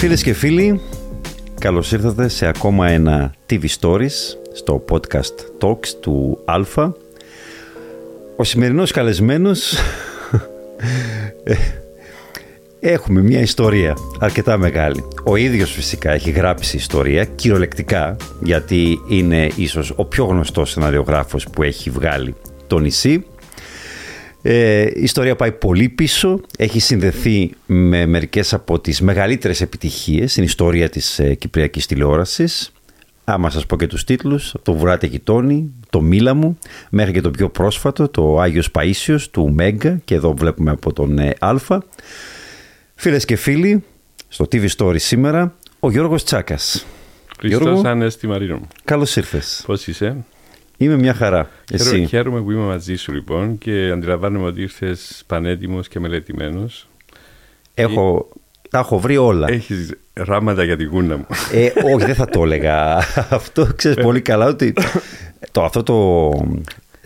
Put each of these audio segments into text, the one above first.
Φίλες και φίλοι, καλώς ήρθατε σε ακόμα ένα TV Stories στο podcast Talks του Αλφα. Ο σημερινός καλεσμένος ε, έχουμε μια ιστορία αρκετά μεγάλη. Ο ίδιος φυσικά έχει γράψει ιστορία κυριολεκτικά γιατί είναι ίσως ο πιο γνωστός σεναριογράφος που έχει βγάλει το νησί ε, η ιστορία πάει πολύ πίσω, έχει συνδεθεί με μερικές από τις μεγαλύτερες επιτυχίες στην ιστορία της ε, κυπριακής τηλεόρασης. Άμα σας πω και τους τίτλους, το Βουράτε Γειτόνι, το Μίλα μου, μέχρι και το πιο πρόσφατο, το Άγιος Παΐσιος του Μέγκα και εδώ βλέπουμε από τον ε, Α. Φίλες και φίλοι, στο TV Story σήμερα, ο Γιώργος Τσάκας. Χριστός Ανέστη Μαρίνο. Καλώς ήρθες. Πώς είσαι; Είμαι μια χαρά. Εσύ; Χαίρομαι που είμαι μαζί σου λοιπόν και αντιλαμβάνομαι ότι ήρθες πανέτοιμος και μελετημένος. Έχω, τα έχω βρει όλα. Έχεις ράματα για την κούνα μου. Ε, όχι, δεν θα το έλεγα. αυτό ξέρεις πολύ καλά ότι το, αυτό το,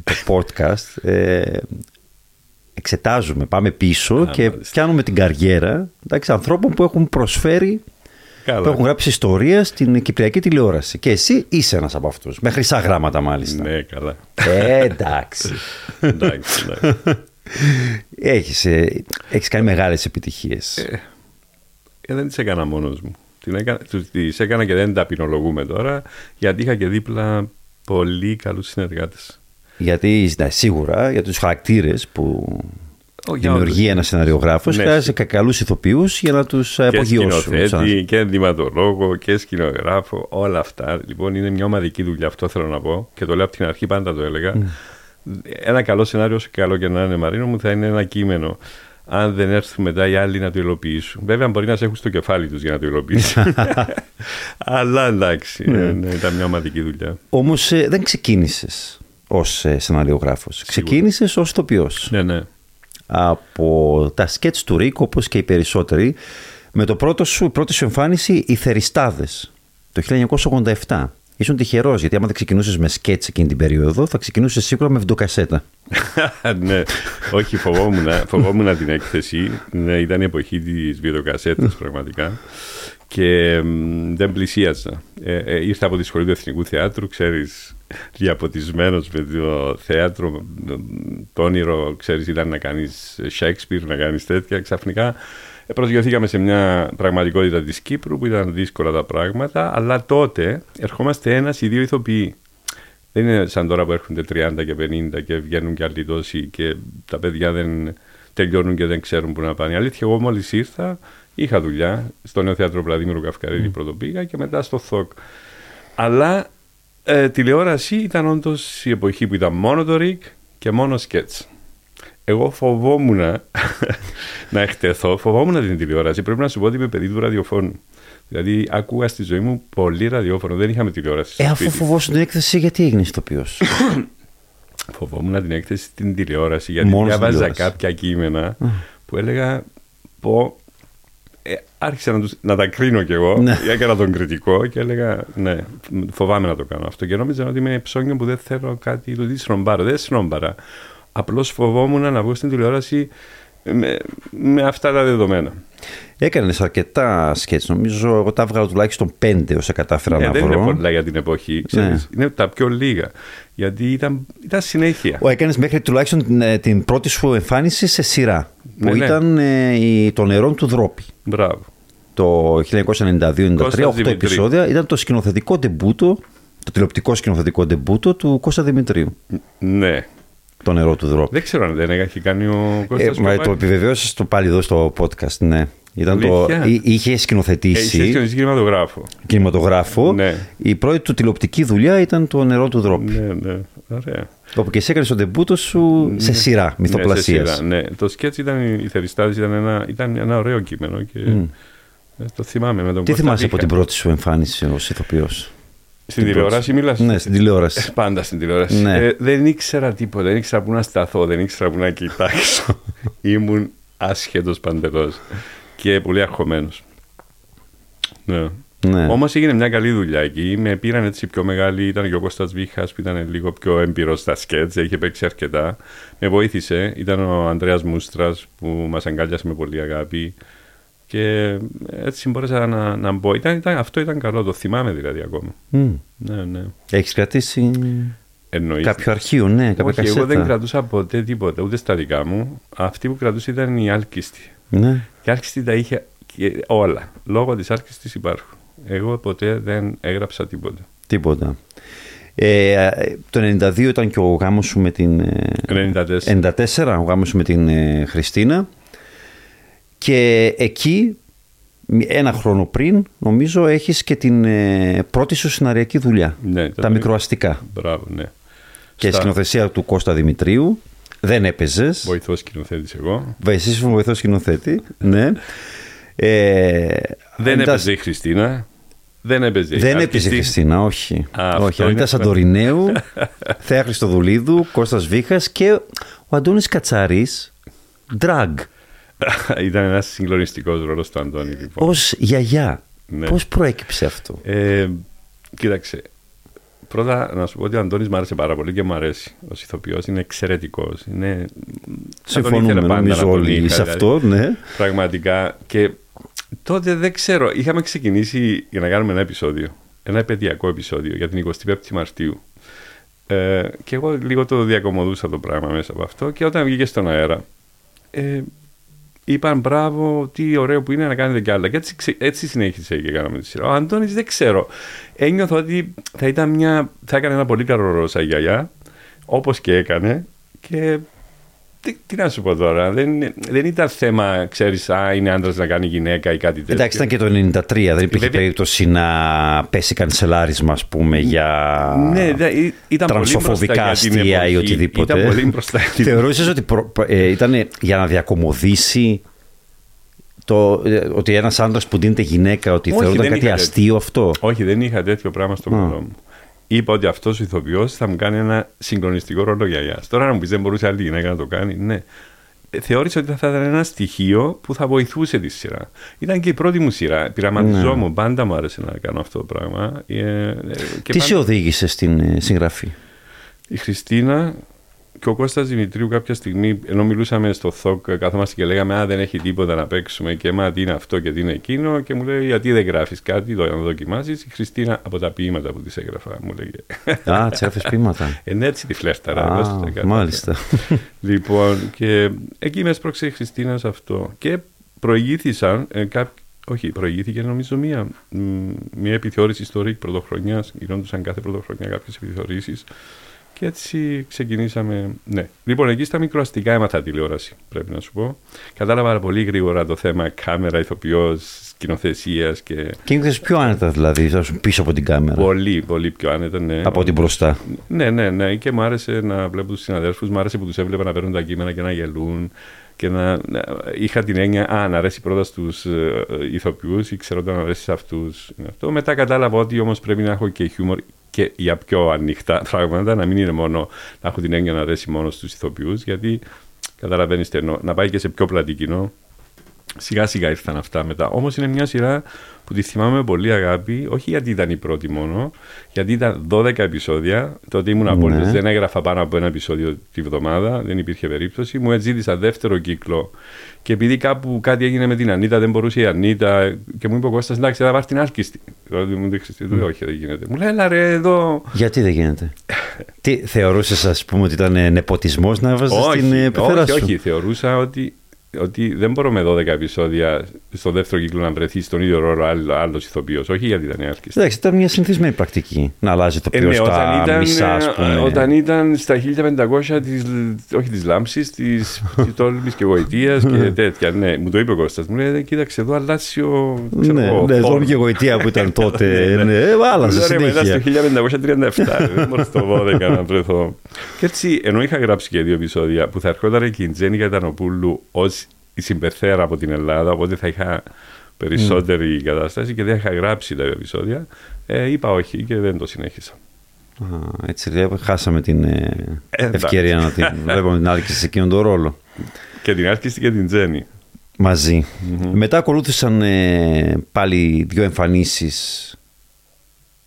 το podcast ε, εξετάζουμε, πάμε πίσω και πιάνουμε την καριέρα εντάξει, ανθρώπων που έχουν προσφέρει Καλά. που έχουν γράψει ιστορία στην Κυπριακή τηλεόραση. Και εσύ είσαι ένας από αυτούς. Με χρυσά γράμματα, μάλιστα. Ναι, καλά. Ε, εντάξει. εντάξει, Έχεις, ε, έχεις κάνει μεγάλες επιτυχίες. Ε, ε, δεν τις έκανα μόνος μου. Τις έκανα και δεν τα ποινολογούμε τώρα, γιατί είχα και δίπλα πολύ καλούς συνεργάτες. Γιατί, ναι, σίγουρα, για τους χαρακτήρες που δημιουργεί ένας σεναριογράφος, ναι. χρειάζεται καλούς ηθοποιούς για να τους απογειώσει. Και σκηνοθέτη και ενδυματολόγο και σκηνογράφο, όλα αυτά. Λοιπόν, είναι μια ομαδική δουλειά, αυτό θέλω να πω. Και το λέω από την αρχή, πάντα το έλεγα. Ένα καλό σενάριο, όσο καλό και να είναι, Μαρίνο μου, θα είναι ένα κείμενο. Αν δεν έρθουν μετά οι άλλοι να το υλοποιήσουν. Βέβαια, μπορεί να σε έχουν στο κεφάλι τους για να το υλοποιήσουν. Αλλά εντάξει, ναι. Ναι, ήταν μια ομαδική δουλειά. Όμως ε, δεν ξεκίνησες ως ε, σεναριογράφος. Ξεκίνησες ως ηθοποιό. Ναι, ναι από τα σκέτς του Ρίκ όπως και οι περισσότεροι με το πρώτο σου, η πρώτη σου εμφάνιση «Οι Θεριστάδες» το 1987. Ήσουν τυχερός, γιατί άμα δεν ξεκινούσες με σκέτς εκείνη την περίοδο, θα ξεκινούσες σίγουρα με βιντεοκασέτα. ναι, όχι, φοβόμουν, φοβόμουν την έκθεση. Ναι, ήταν η εποχή της βιντεοκασέτας πραγματικά. Και δεν πλησίαζα. Ε, ε, ήρθα από τη σχολή του Εθνικού Θεάτρου, ξέρεις, διαποτισμένος με το θέατρο. Το όνειρο, ξέρεις, ήταν να κάνεις Shakespeare, να κάνεις τέτοια. Ξαφνικά προσγειωθήκαμε σε μια πραγματικότητα της Κύπρου που ήταν δύσκολα τα πράγματα, αλλά τότε ερχόμαστε ένας ή δύο ηθοποιοί. Δεν είναι σαν τώρα που έρχονται 30 και 50 και βγαίνουν και άλλοι τόσοι και τα παιδιά δεν τελειώνουν και δεν ξέρουν που να πάνε. Η αλήθεια, εγώ μόλις ήρθα, είχα δουλειά στο Νέο Θέατρο Βλαδίμηρου Καυκαρίδη mm. πρώτο πήγα και μετά στο ΘΟΚ. Αλλά ε, τηλεόραση ήταν όντως η εποχή που ήταν μόνο το ΡΙΚ και μόνο σκέτς. Εγώ φοβόμουν να εκτεθώ, φοβόμουν την τηλεόραση. Πρέπει να σου πω ότι είμαι παιδί του ραδιοφώνου. Δηλαδή, άκουγα στη ζωή μου πολύ ραδιόφωνο. Δεν είχαμε τηλεόραση. Ε, αφού φοβόσαι την έκθεση, γιατί έγινες ηθοποιός; Φοβόμουν την έκθεση στην τηλεόραση, γιατί Μόνος διάβαζα κάποια κείμενα που έλεγα πω. Ε, άρχισα να, τους, να τα κρίνω κι εγώ, ναι. έκανα τον κριτικό και έλεγα ναι, φοβάμαι να το κάνω αυτό. Και νόμιζα ότι είμαι ψώνιο που δεν θέλω κάτι, το τι σρομπάρα. Δεν σρομπάρα. Απλώς φοβόμουν να βγω στην τηλεόραση με, με αυτά τα δεδομένα. Έκανες αρκετά σκέτς. Νομίζω εγώ τα έβγαλα τουλάχιστον πέντε όσα κατάφερα ναι, να δεν βρω. Δεν είναι πολλά για την εποχή. Ξέρεις. Ναι. Είναι τα πιο λίγα. Γιατί ήταν, ήταν συνέχεια. Ο έκανες μέχρι τουλάχιστον την, ε, την, πρώτη σου εμφάνιση σε σειρά. Ναι, που ναι. ήταν ε, η, το νερό του Δρόπη. Μπράβο. Το 1992-1993, 8 επεισόδια. Ήταν το σκηνοθετικό ντεμπούτο, το τηλεοπτικό σκηνοθετικό ντεμπούτο του Κώστα Δημητρίου. Ναι, το νερό του δρόμου. Δεν ξέρω αν δεν έχει κάνει ο Κώστας ε, μα, Το επιβεβαίωσες το πάλι εδώ στο podcast, ναι. Ήταν το, είχε σκηνοθετήσει. Είχε σκηνοθετήσει κινηματογράφο. Κινηματογράφο. Ναι. Η πρώτη του τηλεοπτική δουλειά ήταν το νερό του δρόμου. Ναι, ναι. Ωραία. Όπου και εσύ έκανες τον τεμπούτο σου σε ναι. σειρά μυθοπλασίας. Ναι, ναι, Το σκέτς ήταν, η Θεριστάδη ήταν ένα, ήταν ένα ωραίο κείμενο και mm. το θυμάμαι με τον Τι θυμάσαι από την πρώτη σου εμφάνιση ως ηθοποιός; Στην τηλεόραση μιλάς; Ναι, στην τηλεόραση. Ε, πάντα στην τηλεόραση. Ναι. Ε, δεν ήξερα τίποτα, δεν ήξερα πού να σταθώ, δεν ήξερα πού να κοιτάξω. Ήμουν άσχετος παντελώς και πολύ αγχωμένος. Ναι. Ναι. Όμως έγινε μια καλή δουλειά εκεί. Με πήραν έτσι πιο μεγάλη. Ήταν και ο Κώστας Βίχα που ήταν λίγο πιο έμπειρος στα σκέτς. Είχε παίξει αρκετά. Με βοήθησε. Ήταν ο Ανδρέας Μούστρας που μας αγκάλιασε με πολύ αγάπη. Και έτσι μπόρεσα να, να μπω. Ήταν, ήταν, αυτό ήταν καλό, το θυμάμαι δηλαδή ακόμα. Μμ. Ναι, ναι. Έχεις κρατήσει Εννοείς. κάποιο αρχείο, ναι, κάποια Όχι, κασέτα. εγώ δεν κρατούσα ποτέ τίποτα, ούτε στα δικά μου. Αυτή που κρατούσα ήταν η άλκιστη. Ναι. Η άλκιστη τα είχε και όλα. Λόγω της άλκιστης υπάρχουν. Εγώ ποτέ δεν έγραψα τίποτα. Τίποτα. Ε, το 92 ήταν και ο γάμος σου με την... ε, 94. 94, ο γάμος σου με την ε, Χριστίνα. Και εκεί, ένα χρόνο πριν, νομίζω, έχεις και την ε, πρώτη σου σεναριακή δουλειά. Ναι, ήταν τα το- μικροαστικά. Μπράβο, ναι. Και Στα- σκηνοθεσία του Κώστα Δημητρίου. Δεν έπαιζες. Βοηθός σκηνοθέτης εγώ. Εσύ ήσουν βοηθός σκηνοθέτη. ναι. Ε, Δεν ήταν- έπαιζε η Χριστίνα. Δεν έπαιζε η Δεν άλκιστη. έπαιζε η Χριστίνα, όχι. Α, αυτό όχι. είναι Ανίτα αυτό. Σαντορινέου, Θέα Χριστοδουλίδου, Κώστας Βίχας και ο Αντώνης Κατσαρής, drag, Ήταν ένας συγκλονιστικός ρόλος του Αντώνη. Λοιπόν. ως γιαγιά. Ναι. Πώς προέκυψε αυτό; Ε, κοίταξε. Πρώτα να σου πω ότι ο Αντώνης μου άρεσε πάρα πολύ και μου αρέσει. Ως ηθοποιός είναι εξαιρετικός. Είναι... θα τον Συμφωνούμε ήθελα πάντα νομίζω να τον όλοι είχα, σε δηλαδή. αυτό, ναι. Πραγματικά. Και τότε δεν ξέρω. Είχαμε ξεκινήσει για να κάνουμε ένα επεισόδιο. Ένα επαιδειακό επεισόδιο για την 25η Μαρτίου. Ε, και εγώ λίγο το διακομωδούσα το πράγμα μέσα από αυτό. Και όταν βγήκε στον αέρα, ε, είπαν μπράβο, τι ωραίο που είναι να κάνετε κι άλλα. Και έτσι, ξε- έτσι συνέχισε και κάναμε τη σειρά. Ο Αντώνης δεν ξέρω. Ένιωθα ότι θα, ήταν μια, θα έκανε ένα πολύ καλό ρόλο σαν γιαγιά, όπως και έκανε. Και τι, τι να σου πω τώρα, δεν, δεν ήταν θέμα, ξέρεις, α, είναι άντρας να κάνει γυναίκα ή κάτι τέτοιο. Εντάξει, ήταν και το 93, δεν υπήρχε Βέβαια- περίπτωση να πέσει κανσελάρισμα, ας πούμε, για Ναι, δε- ή- ήταν πολύ τρανσοφοβικά μπροστά για την αστεία ή εποχή. οτιδήποτε. Ήταν πολύ μπροστά για την Θεωρούσες ότι προ- ε, ήταν για να διακομωδήσει το, ε, ότι ένας άντρας που δίνεται γυναίκα, ότι Όχι, θεωρούνταν δεν κάτι είχα αστείο αυτό; Όχι, δεν είχα τέτοιο πράγμα στο Α. μυαλό μου. Είπα ότι αυτός ο ηθοποιός θα μου κάνει ένα συγκλονιστικό ρόλο γιαγιά. Τώρα, να μου πεις δεν μπορούσε άλλη γυναίκα να το κάνει, ναι. Ε, Θεώρησα ότι θα ήταν ένα στοιχείο που θα βοηθούσε τη σειρά. Ήταν και η πρώτη μου σειρά. Πειραματιζόμουν. Πάντα μου άρεσε να κάνω αυτό το πράγμα. Ε, ε, και Τι πάντα- σε οδήγησε στην ε, συγγραφή; Η Χριστίνα και ο Κώστας Δημητρίου κάποια στιγμή, ενώ μιλούσαμε στο ΘΟΚ, καθόμαστε και λέγαμε Α, δεν έχει τίποτα να παίξουμε και μα τι είναι αυτό και τι είναι εκείνο. Και μου λέει Γιατί δεν γράφεις κάτι, το να δοκιμάσει. Η Χριστίνα από τα ποίηματα που της έγραφα μου λέγε. Α, τσέφες πείματα. Ε, ναι, έτσι τη φλέφταρα. Α, δώστε τα κάτι. μάλιστα. Λοιπόν, και εκεί με έσπρωξε η Χριστίνα σε αυτό. Και προηγήθησαν, ε, κάποιοι- όχι, προηγήθηκε νομίζω μία, μ, μία επιθεώρηση ιστορική πρωτοχρονιάς. Γινόντουσαν κάθε πρωτοχρονιά κάποιες επιθεωρήσεις. Και έτσι ξεκινήσαμε. Ναι. Λοιπόν, εκεί στα μικροαστικά έμαθα τηλεόραση, πρέπει να σου πω. Κατάλαβα πολύ γρήγορα το θέμα κάμερα, ηθοποιός, σκηνοθεσίας και. Και νιώθεις πιο άνετα δηλαδή, θα σου πίσω από την κάμερα. Πολύ, πολύ πιο άνετα, ναι. Από την μπροστά. Ναι, ναι, ναι. Και μου άρεσε να βλέπω τους συναδέλφους, μου άρεσε που τους έβλεπα να παίρνουν τα κείμενα και να γελούν. Και να, να- είχα την έννοια, Α, να αρέσει πρώτα στους ε, ηθοποιούς ή ξέρω όταν να αρέσει σε αυτούς. Αυτό. Μετά κατάλαβα ότι όμως πρέπει να έχω και χιούμορ και για πιο ανοιχτά πράγματα, να μην είναι μόνο να έχω την έννοια να αρέσει μόνο στους ηθοποιούς, γιατί καταλαβαίνεις να πάει και σε πιο πλατή κοινό. Σιγά σιγά ήρθαν αυτά μετά. Όμως είναι μια σειρά που τη θυμάμαι με πολύ αγάπη, όχι γιατί ήταν η πρώτη μόνο, γιατί ήταν 12 επεισόδια. Τότε ήμουν απόλυτος, δεν έγραφα πάνω από ένα επεισόδιο τη βδομάδα, δεν υπήρχε περίπτωση. Μου ζήτησα δεύτερο κύκλο. Και επειδή κάπου κάτι έγινε με την Ανίτα, δεν μπορούσε η Ανίτα, και μου είπε ο Κώστας, εντάξει, θα πάρεις την άλκιστη. Δηλαδή μου δείξει, του λέω, όχι, δεν γίνεται. Μου λέει, έλα ρε, εδώ. Γιατί δεν γίνεται; Τι θεωρούσες ας πούμε ότι ήταν ε, νεποτισμός να βάζεις όχι, την ε, πεθερά όχι, σου; όχι, θεωρούσα ότι, ότι δεν μπορώ με 12 επεισόδια στο δεύτερο κύκλο να βρεθεί στον ίδιο ρόλο άλλο άλλος ηθοποιός. Όχι γιατί ήταν η άλκιστη. Εντάξει, ήταν μια συνηθισμένη πρακτική να αλλάζει το Ε, ποιο ναι, στα όταν, μισά, ας ήταν, πούμε. ε, όταν ήταν στα 1500 της, όχι της Λάμψης, της Τόλμης και Γοητείας και τέτοια. Ναι, μου το είπε ο Κώστας. Μου λέει, κοίταξε εδώ αλλάζει ο... ξέρω ναι, εγώ, ναι, φόρμ». δόμη και γοητεία που ήταν τότε. ναι, ε, άλλαζε Λέω, ρε, μετά συνέχεια. στο 1537, δεν μπορώ στο 12 να βρεθώ. Και έτσι, ενώ είχα γράψει και δύο επεισόδια που θα ερχόταν και η Τζέννη Κατανοπούλου ω η συμπεθέρα από την Ελλάδα, οπότε θα είχα περισσότερη κατάσταση και δεν είχα γράψει τα δύο επεισόδια, ε, είπα όχι και δεν το συνέχισα. Α, έτσι λέει, χάσαμε την ε, Ε, ευκαιρία να την βλέπουμε την άλκη σε εκείνον τον ρόλο. Και την άρχισε και την Τζέννη. Μαζί. Μετά ακολούθησαν ε, πάλι δύο εμφανίσεις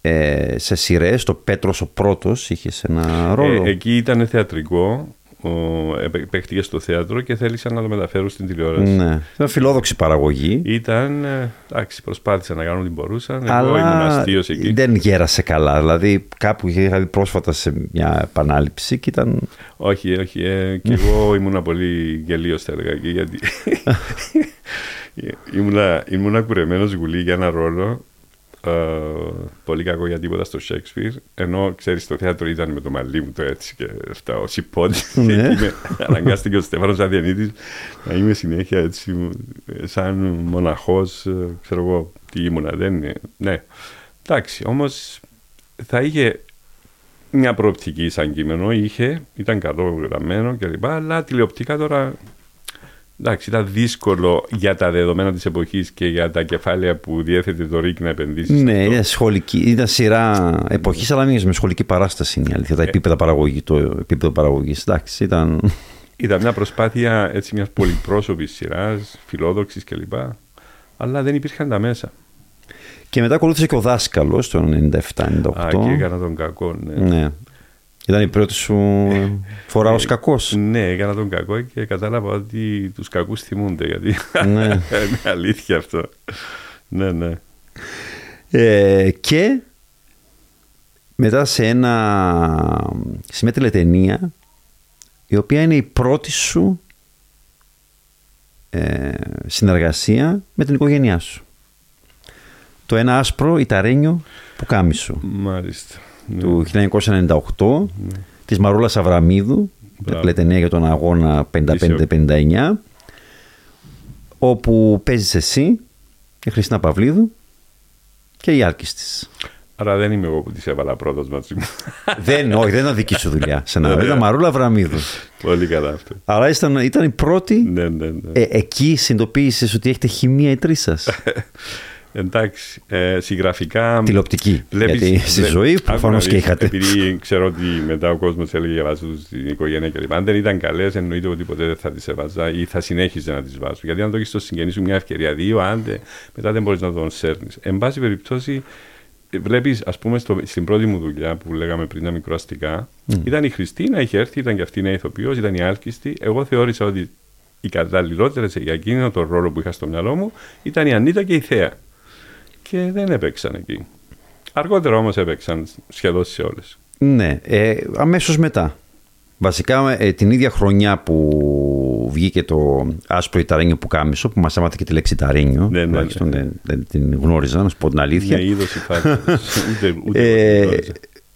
ε, σε σειρές. Το Πέτρος ο πρώτος είχε ένα ρόλο. Ε, εκεί ήταν θεατρικό. Παίχτηκε στο θέατρο και θέλησαν να το μεταφέρουν στην τηλεόραση. Ναι. Ήταν φιλόδοξη παραγωγή. Ήταν, ε, εντάξει, προσπάθησαν να κάνουν ό,τι μπορούσαν. Αλλά Εγώ ήμουν αστείος εκεί. Δεν γέρασε καλά. Δηλαδή, κάπου είχα δει πρόσφατα σε μια επανάληψη και ήταν. Όχι, όχι. Ε, και εγώ ήμουν πολύ γελίος, θα έλεγα. Γιατί ήμουνα, ήμουνα κουρεμένος γουλή για ένα ρόλο ε, πολύ κακό για τίποτα στο Shakespeare. Ενώ ξέρεις, το θέατρο ήταν με το μαλλί μου το έτσι και αυτά, ο Σιππότη. Ναι. και αναγκάστηκε ο Στέφανος Αδιανίτη να είμαι συνέχεια έτσι, σαν μοναχός. Ε, ξέρω εγώ τι ήμουνα. Δεν είναι. Ναι. Εντάξει, όμως θα είχε μια προοπτική σαν κείμενο, είχε, ήταν καλό γραμμένο κλπ. Αλλά τηλεοπτικά τώρα Εντάξει, ήταν δύσκολο για τα δεδομένα της εποχής και για τα κεφάλαια που διέθετε το ΡΙΚ να επενδύσεις. Ναι, ήταν, σχολική, ήταν σειρά εποχής, αλλά μην με σχολική παράσταση είναι η αλήθεια. Τα ε. επίπεδα παραγωγή, το επίπεδο παραγωγής. Εντάξει, ήταν. Ήταν μια προσπάθεια έτσι μιας πολυπρόσωπης σειράς, φιλόδοξης κλπ. Αλλά δεν υπήρχαν τα μέσα. Και μετά ακολούθησε και ο δάσκαλος το 97-98. Α, και έκανα τον κακό, ναι. ναι. Ήταν η πρώτη σου φορά ως κακός. Ναι, έκανα τον κακό και κατάλαβα ότι τους κακούς θυμούνται γιατί ναι. είναι αλήθεια αυτό. Ναι, ναι. Ε, και μετά σε, ένα, σε μια τηλετενία η οποία είναι η πρώτη σου ε, συνεργασία με την οικογένειά σου. Το ένα άσπρο Ιταρένιο που κάμισο. Μάλιστα ναι. Του 1998 ναι. της Μαρούλας Αβραμίδου πλετενία για τον αγώνα 55-59 όπου παίζεις εσύ η Χριστίνα Παυλίδου και η Άλκης της. Άρα δεν είμαι εγώ που της έβαλα πρώτος μαζί μου. δεν, όχι, δεν ήταν δική σου δουλειά. Σε ένα ήταν Μαρούλα Βραμίδου. Πολύ καλά αυτό. Αλλά ήταν, ήταν η πρώτη. Ναι, ναι, ναι. Ε, εκεί συνειδητοποίησες ότι έχετε χημεία οι τρεις σας. Εντάξει, ε, συγγραφικά. Τηλεοπτική. Βλέπεις, γιατί στη ζωή προφανώς και είχατε. Επειδή ξέρω ότι μετά ο κόσμος έλεγε για βάζω στην οικογένεια κλπ. Αν δεν ήταν καλές, εννοείται ότι ποτέ δεν θα τις έβαζα ή θα συνέχιζε να τις βάζω. Γιατί αν το έχεις στο συγγενή σου μια ευκαιρία, δύο, άντε, μετά δεν μπορείς να τον σέρνεις. Εν πάση περιπτώσει, βλέπεις, ας πούμε, στο, στην πρώτη μου δουλειά που λέγαμε πριν τα μικροαστικά, mm. ήταν η Χριστίνα, είχε έρθει, ήταν και αυτή νέα ηθοποιός, ήταν η Άλκιστη. Εγώ θεώρησα ότι οι καταλληλότερε για εκείνο τον ρόλο που είχα στο μυαλό μου ήταν η Ανίτα και η Θέα και δεν έπαιξαν εκεί. Αργότερα όμως έπαιξαν σχεδόν σε όλες. Ναι, ε, αμέσως μετά. Βασικά ε, την ίδια χρονιά που βγήκε το άσπρο Ιταρένιο που κάμισο, που μας έμαθε και τη λέξη Ιταρένιο, ναι, ναι, ναι. Δεν, δεν, την γνώριζα, να σου πω την αλήθεια. Ναι, είδος υπάρχει. ούτε, ούτε ε,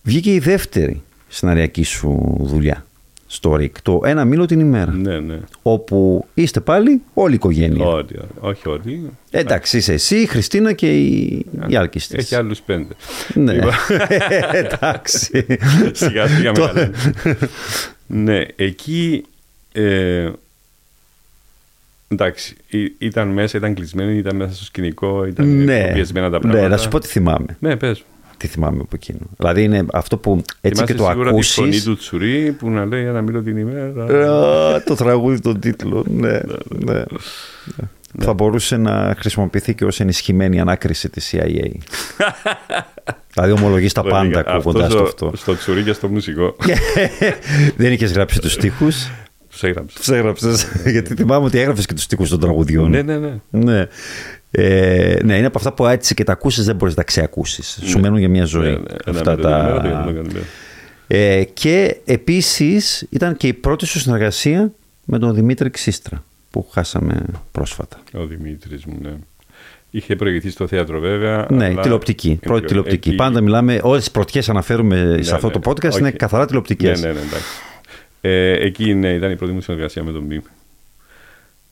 βγήκε η δεύτερη σεναριακή σου δουλειά στο ΡΙΚ. Το ένα μήλο την ημέρα. Ναι, ναι. Όπου είστε πάλι όλη η οικογένεια. Όχι, όχι όλοι. Εντάξει, είσαι εσύ, η Χριστίνα και η, η Άλκη της. Έχει άλλους πέντε. Ναι. Εντάξει. σιγά σιγά μεγάλα. ναι, εκεί. Ε, εντάξει, ήταν μέσα, ήταν κλεισμένη, ήταν μέσα στο σκηνικό, ήταν ναι. πιεσμένα τα πράγματα. Ναι, να σου πω τι θυμάμαι. Ναι, πες τι θυμάμαι από εκείνο. Δηλαδή είναι αυτό που έτσι και το ακούσει. τη φωνή του Τσουρί που να λέει ένα μήλο την ημέρα. το τραγούδι, τον τίτλο. ναι, ναι. ναι. ναι. Ναι. Θα μπορούσε να χρησιμοποιηθεί και ως ενισχυμένη ανάκριση της CIA. δηλαδή ομολογείς τα πάντα ακούγοντας το αυτό. Στο τσουρί και στο μουσικό. Δεν είχες γράψει τους τοίχου. Τους έγραψες. Τους έγραψες. Γιατί θυμάμαι ότι έγραφες και τους τοίχου των τραγουδιών. Ναι, ναι, ναι. Ναι. Ε, ναι, είναι από αυτά που έτσι και τα ακούσεις δεν μπορείς να τα ξεακούσεις. Ναι. Σου μένουν για μια ζωή. Ναι, ναι, αυτά τα... Ε, και επίσης ήταν και η πρώτη σου συνεργασία με τον Δημήτρη Ξίστρα που χάσαμε πρόσφατα. Ο Δημήτρης μου, ναι. Είχε προηγηθεί στο θέατρο βέβαια. Ναι, αλλά... τηλεοπτική. Πρώτη τηλεοπτική. Εκεί... Πάντα μιλάμε, όλες τις πρωτιές αναφέρουμε ναι, σε αυτό ναι, το podcast είναι καθαρά τηλεοπτικές. Ναι, ναι, ναι, Ε, εκεί ναι, ήταν η πρώτη μου συνεργασία με τον Μίμη.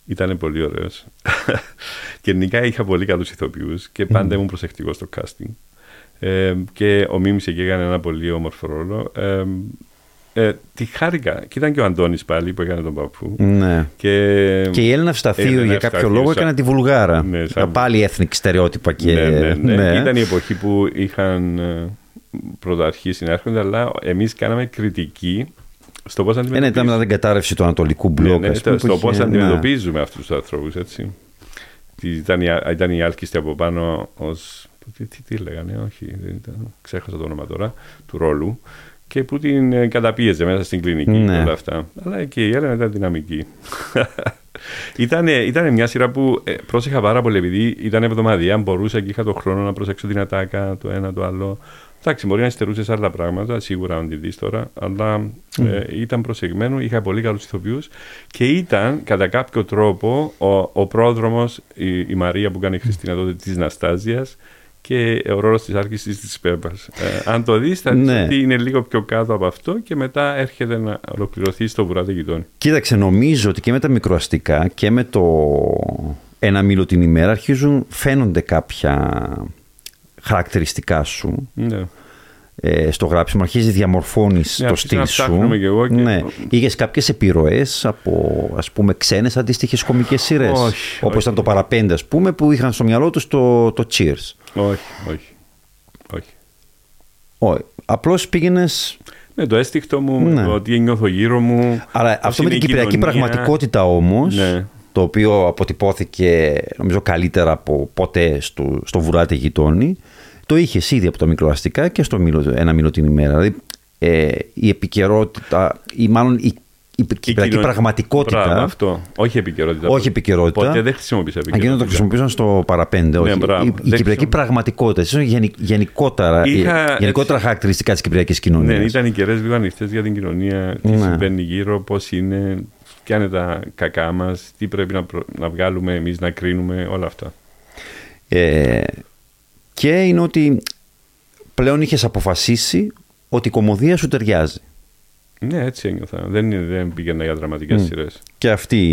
Ήταν πολύ ωραίος. και γενικά είχα πολύ καλούς ηθοποιούς και πάντα ήμουν προσεκτικός στο casting. Ε, και ο Μίμης εκεί έκανε ένα πολύ όμορφο ρόλο. Ε, ε, τη χάρηκα. Και ήταν και ο Αντώνης πάλι που έκανε τον παππού. Ναι. Και, και η Έλληνα Φταθίου για κάποιο λόγο έκανε τη Βουλγάρα. Ναι, σαν... Πάλι έθνικη στερεότυπα. Και... Ναι, ναι, ναι. ναι. Ήταν η εποχή που είχαν ε, πρωτοαρχίσει να έρχονται, αλλά εμείς κάναμε κριτική στο πώς αντιμετωπίζουμε. Ναι, ήταν μετά την κατάρρευση του Ανατολικού Μπλοκ. Ναι, ναι, στο πώς αντιμετωπίζουμε ναι. αυτούς τους ανθρώπους. Ήταν, ήταν η άλκιστη από πάνω ω. Τι, τι, τι λέγανε, όχι, δεν ήταν, ξέχασα το όνομα τώρα, του ρόλου. και που την ε, καταπίεζε μέσα στην κλινική Ναι. και όλα αυτά. Αλλά και η Έλενα ήταν δυναμική. ήταν, ήταν μια σειρά που ε, πρόσεχα πάρα πολύ επειδή ήταν εβδομαδία, μπορούσα και είχα τον χρόνο να προσέξω την ατάκα, το ένα το άλλο. Εντάξει, μπορεί να υστερούσες σε άλλα πράγματα, σίγουρα αν τη δεις τώρα, αλλά ε, ήταν προσεγμένο, είχα πολύ καλούς ηθοποιούς και ήταν κατά κάποιο τρόπο ο, ο πρόδρομος, η, η Μαρία που κάνει η Χριστίνα τότε της Ναστάζιας και ο ρόλος της άρχισης της Πέμπας. Ε, αν το δεις, θα δεις Ναι. ότι είναι λίγο πιο κάτω από αυτό και μετά έρχεται να ολοκληρωθεί στο βουράτε γειτόνι. Κοίταξε, νομίζω ότι και με τα μικροαστικά και με το ένα μήλο την ημέρα αρχίζουν, φαίνονται κάποια χαρακτηριστικά σου Ναι. ε, στο γράψιμο. Αρχίζει διαμορφώνεις Ναι, το αρχίζω στυλ να σου. ψάχνουμε κι εγώ και- Ναι. Είχες κάποιες επιρροές από ας πούμε ξένες αντίστοιχες κομικές σειρές; Όχι, Όπως όχι. ήταν το παραπέντε, ας πούμε, που είχαν στο μυαλό τους το, το Cheers. Όχι, όχι. όχι. Όχι. Απλώς πήγαινε. Με το αίσθηκτο μου, Ναι. το τι νιώθω γύρω μου. Αλλά πώς αυτό με είναι την η κυπριακή κοινωνία. πραγματικότητα όμως, Ναι. Το οποίο αποτυπώθηκε νομίζω καλύτερα από ποτέ στο, στο βουράτε γειτόνι, το είχες ήδη από τα μικροαστικά και στο μήλο, ένα μήλο την ημέρα. Δηλαδή ε, η επικαιρότητα, ή μάλλον η, η κυπριακή κοινωνία- πραγματικότητα. Μπράβο, αυτό. Όχι επικαιρότητα. Όχι επικαιρότητα. Ποτέ δεν χρησιμοποίησα Αν και να το επικαιρότητα. χρησιμοποιούσαν στο παραπέντε, όχι. Ναι, μπράβο. η, η Δεν κυπριακή χρησιμο- πραγματικότητα, ίσως γενι- γενικότερα, Είχα ε, γενικότερα έτσι- χαρακτηριστικά της κυπριακής κοινωνίας. Ναι, ήταν οι κεραίε λίγο ανοιχτές για την κοινωνία, τι Ναι. συμβαίνει γύρω, πώς είναι, ποια είναι τα κακά μας, τι πρέπει να, προ- να βγάλουμε εμείς, να κρίνουμε, όλα αυτά. Ε, και είναι ότι πλέον είχες αποφασίσει ότι η κομμωδία σου ταιριάζει. Ναι, έτσι ένιωθα. Δεν, είναι- δεν πήγαινα για δραματικές Μμ. σειρές. Και αυτή,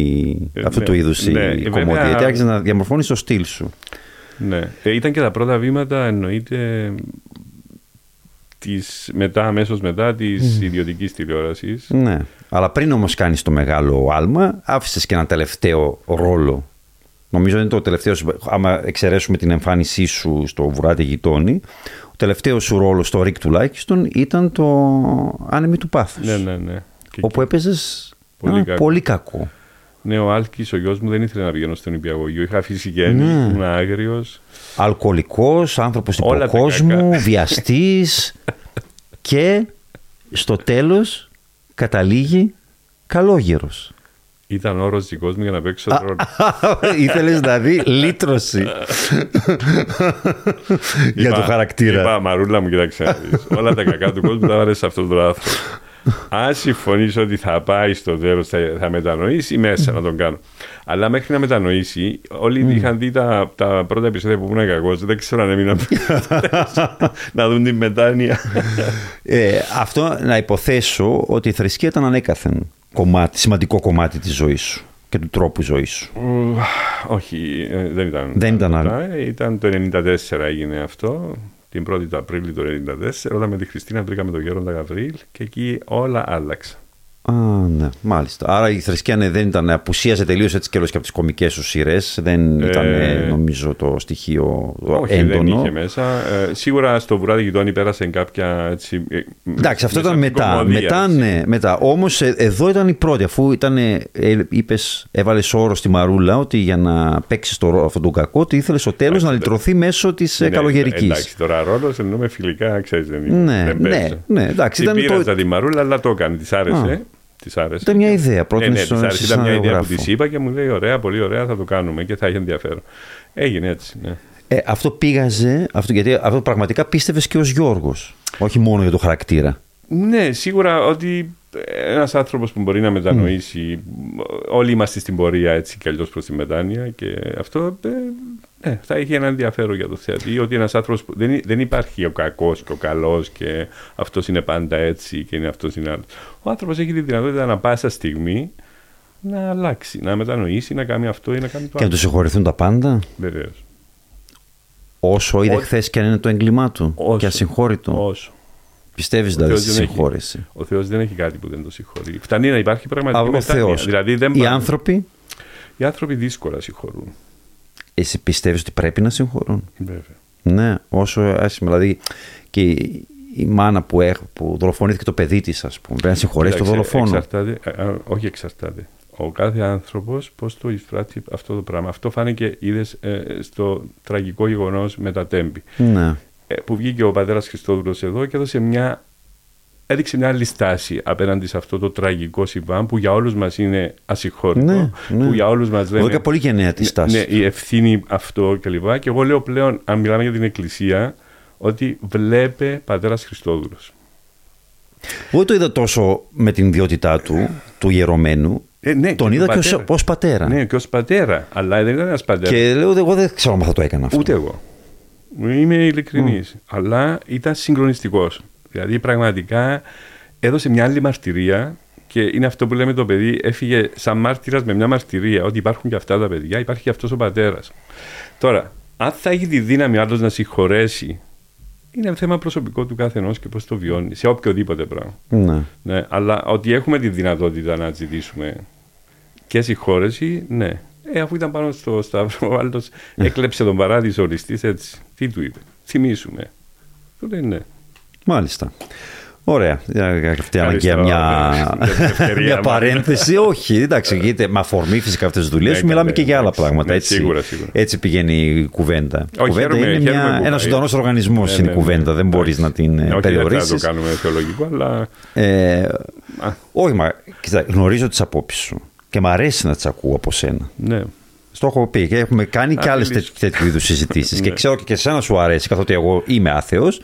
Ε, αυτού ναι, του είδους ναι, η ε, κομμωδία. βέβαια- Γιατί άρχισες να διαμορφώνεις το στυλ σου. Ναι. Ε, ήταν και τα πρώτα βήματα, εννοείται, της, μετά, αμέσως μετά της ιδιωτικής τηλεόρασης. Ναι. Αλλά πριν όμως κάνεις το μεγάλο άλμα, άφησες και ένα τελευταίο ρόλο. Νομίζω είναι το τελευταίο, σου- άμα εξαιρέσουμε την εμφάνισή σου στο Βουράτε Γειτόνι, ο τελευταίος σου ρόλος στο Ρίκ τουλάχιστον ήταν το Άνεμι του Πάθους. Ναι, ναι, ναι. Και- όπου έπαιζες Πολύ ένα κακό. πολύ κακό. Ναι, ο Άλκης, ο γιος μου, δεν ήθελε να πηγαίνω στον υπηαγωγείο. Είχα αφήσει γέννη, Ναι. ήμουν άγριος. αλκοολικός, άνθρωπος Όλα τα υποκόσμου, κακά. βιαστής και στο τέλος καταλήγει καλόγερος. Ήταν όρος δικός μου για να παίξω το ρόλο. Ήθελες δηλαδή λύτρωση για το Είπα- χαρακτήρα. Είπα, Μαρούλα μου, κοίταξε να δεις. Όλα τα κακά του κόσμου τα βάλε σε αυτόν τον άνθρωπο. Αν συμφωνήσω ότι θα πάει στο τέλο, θα, θα μετανοήσει μέσα να τον κάνω. Αλλά μέχρι να μετανοήσει, όλοι είχαν δει τα, τα πρώτα επεισόδια που ήμουν κακός. Δεν ξέρω αν έμειναν να δουν την μετάνοια. Ε, αυτό να υποθέσω ότι η θρησκεία ήταν ανέκαθεν κομμάτι, σημαντικό κομμάτι της ζωής σου και του τρόπου ζωής σου. Ου, Όχι, ε, δεν ήταν. Δεν ήταν άλλο. μετά. Ε, Ήταν το 94 έγινε αυτό. Την 1η του Απρίλη του 1994, όταν με τη Χριστίνα βρήκαμε τον Γέροντα Γαβρίλ και εκεί όλα άλλαξαν. Α, ναι, μάλιστα. Άρα η θρησκεία ναι, δεν ήταν, απουσίαζε τελείως έτσι και και από τις κομικές σου σειρές. Δεν Ε, ήταν, ε, νομίζω, το στοιχείο Όχι, έντονο. δεν είχε μέσα. Ε, σίγουρα στο βουράδι γειτόνι πέρασε κάποια έτσι. ε, Εντάξει, αυτό μέσα ήταν από την μετά. κομμωδία, μετά, έτσι. ναι, μετά. Όμως εδώ ήταν η πρώτη, αφού ήταν, ε, είπες, έβαλες όρο στη Μαρούλα ότι για να παίξεις το, ρόλο αυτόν τον κακό, ότι ήθελες στο τέλος Εντάξει, να δεν- λυτρωθεί μέσω της Ναι, καλογερικής. Εντάξει, τώρα ρόλος εννοούμε φιλικά, ξέρεις, δεν είναι. Ναι, δεν ναι, παίζει. ναι, εντάξει, Την ήταν το- πείραζα τη Μαρούλα, αλλά το έκανε. Της άρεσε. Της άρεσε. Ήταν μια ιδέα, πρότεινε ναι, ναι, στον της άρεσε. Ήταν μια ιδέα που σcenariογράφο. της είπα και μου λέει: Ωραία, πολύ ωραία, θα το κάνουμε και θα έχει ενδιαφέρον. Έγινε έτσι. Ναι. Ε, αυτό πήγαζε, αυτό, γιατί αυτό πραγματικά πίστευες και ως Γιώργος. Όχι μόνο για το χαρακτήρα. Ναι, σίγουρα ότι ένας άνθρωπος που μπορεί να μετανοήσει. Όλοι είμαστε στην πορεία έτσι κι αλλιώς προς τη μετάνοια και αυτό ε, ναι, θα έχει ένα ενδιαφέρον για το θεατή. Ότι ένας άνθρωπος που δεν, δεν υπάρχει ο κακός και ο καλός και αυτός είναι πάντα έτσι και είναι αυτός είναι άλλος. Ο άνθρωπος έχει τη δυνατότητα να πάσα στιγμή να αλλάξει, να μετανοήσει, να κάνει αυτό ή να κάνει το Και να άλλο. τους συγχωρηθούν τα πάντα, Βεβαίως. όσο είδε Ό- χθες και αν είναι το έγκλημά του. Όσο. Και ασυγχώρητο. Όσο. Πιστεύεις Ο δηλαδή Θεός στη δεν έχει. συγχώρεση. Ο Θεός δεν έχει κάτι που δεν το συγχωρεί. Φτάνει να υπάρχει πραγματική Α, Ο μετάνοια. Θεός. Δηλαδή δεν Οι πάνε- άνθρωποι, Οι άνθρωποι δύσκολα συγχωρούν. Εσύ πιστεύεις ότι πρέπει να συγχωρούν; Βέβαια. Ναι, όσο άσχημα. Δηλαδή και η, η μάνα που, έχ, που δολοφονήθηκε το παιδί της, ας πούμε, πρέπει να συγχωρέσει το Κοίταξε, δολοφόνο. Εξαρτάται, α, α, όχι εξαρτάται. Ο κάθε άνθρωπος πώς το εισπράττει αυτό το πράγμα. Αυτό φάνηκε, είδες, στο τραγικό γεγονός με τα τέμπη. Ναι. Ε, που βγήκε ο πατέρας Χριστόδουλος εδώ και έδωσε μια έδειξε μια άλλη στάση απέναντι σε αυτό το τραγικό συμβάν που για όλους μας είναι ασυγχώρητο. Ναι, ναι. Που για όλους μας λένε. Βέβαια, πολύ γενναία τη στάση. Ναι, η ευθύνη αυτό κλπ. Και, και εγώ λέω πλέον, αν μιλάμε για την Εκκλησία, ότι βλέπε πατέρας Χριστόδουλος. Εγώ το είδα τόσο με την ιδιότητά του, του ιερωμένου. Ε, ναι, τον και είδα τον και ω πατέρα. πατέρα. Ναι, και ως πατέρα. Αλλά δεν ήταν ένας πατέρας. Και λέω, εγώ δεν ξέρω αν θα το έκανα αυτό. Ούτε εγώ. Είμαι ειλικρινής. Αλλά ήταν συγκλονιστικός. Δηλαδή πραγματικά έδωσε μια άλλη μαρτυρία και είναι αυτό που λέμε το παιδί έφυγε σαν μάρτυρας με μια μαρτυρία ότι υπάρχουν και αυτά τα παιδιά, υπάρχει και αυτός ο πατέρας. Τώρα, αν θα έχει τη δύναμη άλλος να συγχωρέσει, είναι θέμα προσωπικό του καθενό και πώς το βιώνει, σε οποιοδήποτε πράγμα. Ναι. Ναι, αλλά ότι έχουμε τη δυνατότητα να ζητήσουμε και συγχώρεση, ναι. Ε, αφού ήταν πάνω στο Σταύρο, ο άλλος έκλεψε τον παράδεισο οριστής έτσι. Τι του είπε, θυμίσουμε. Του λέει ναι. Μάλιστα. Ωραία. Για- για Αυτή αναγκαία Ευχαριστώ, μια, ναι, για την ευκαιρία μια μας. παρένθεση. Όχι, εντάξει, γιατί με αφορμή φυσικά αυτές τις δουλειές Ναι, σου μιλάμε ναι, και για άλλα εντάξει. πράγματα. Ναι, έτσι, σίγουρα, σίγουρα. έτσι πηγαίνει η κουβέντα. Η Όχι, κουβέντα χαίρομαι- είναι χαίρομαι μια, που ένας πάει. ζωντανός οργανισμός Ναι, είναι ναι, η κουβέντα. ναι. Δεν μπορείς Εντάξει. να την Ναι, όχι, δεν περιορίσει. θα το κάνουμε θεολογικό, αλλά Ε, Α. όχι, μα κοίτα, γνωρίζω τις απόψεις σου και μου αρέσει να τις ακούω από σένα. Ναι. Στο έχω πει και έχουμε κάνει και άλλες μιλήσω. τέτοιου είδους συζητήσεις. και Ναι. ξέρω και, και εσένα σου αρέσει, καθότι εγώ είμαι άθεος.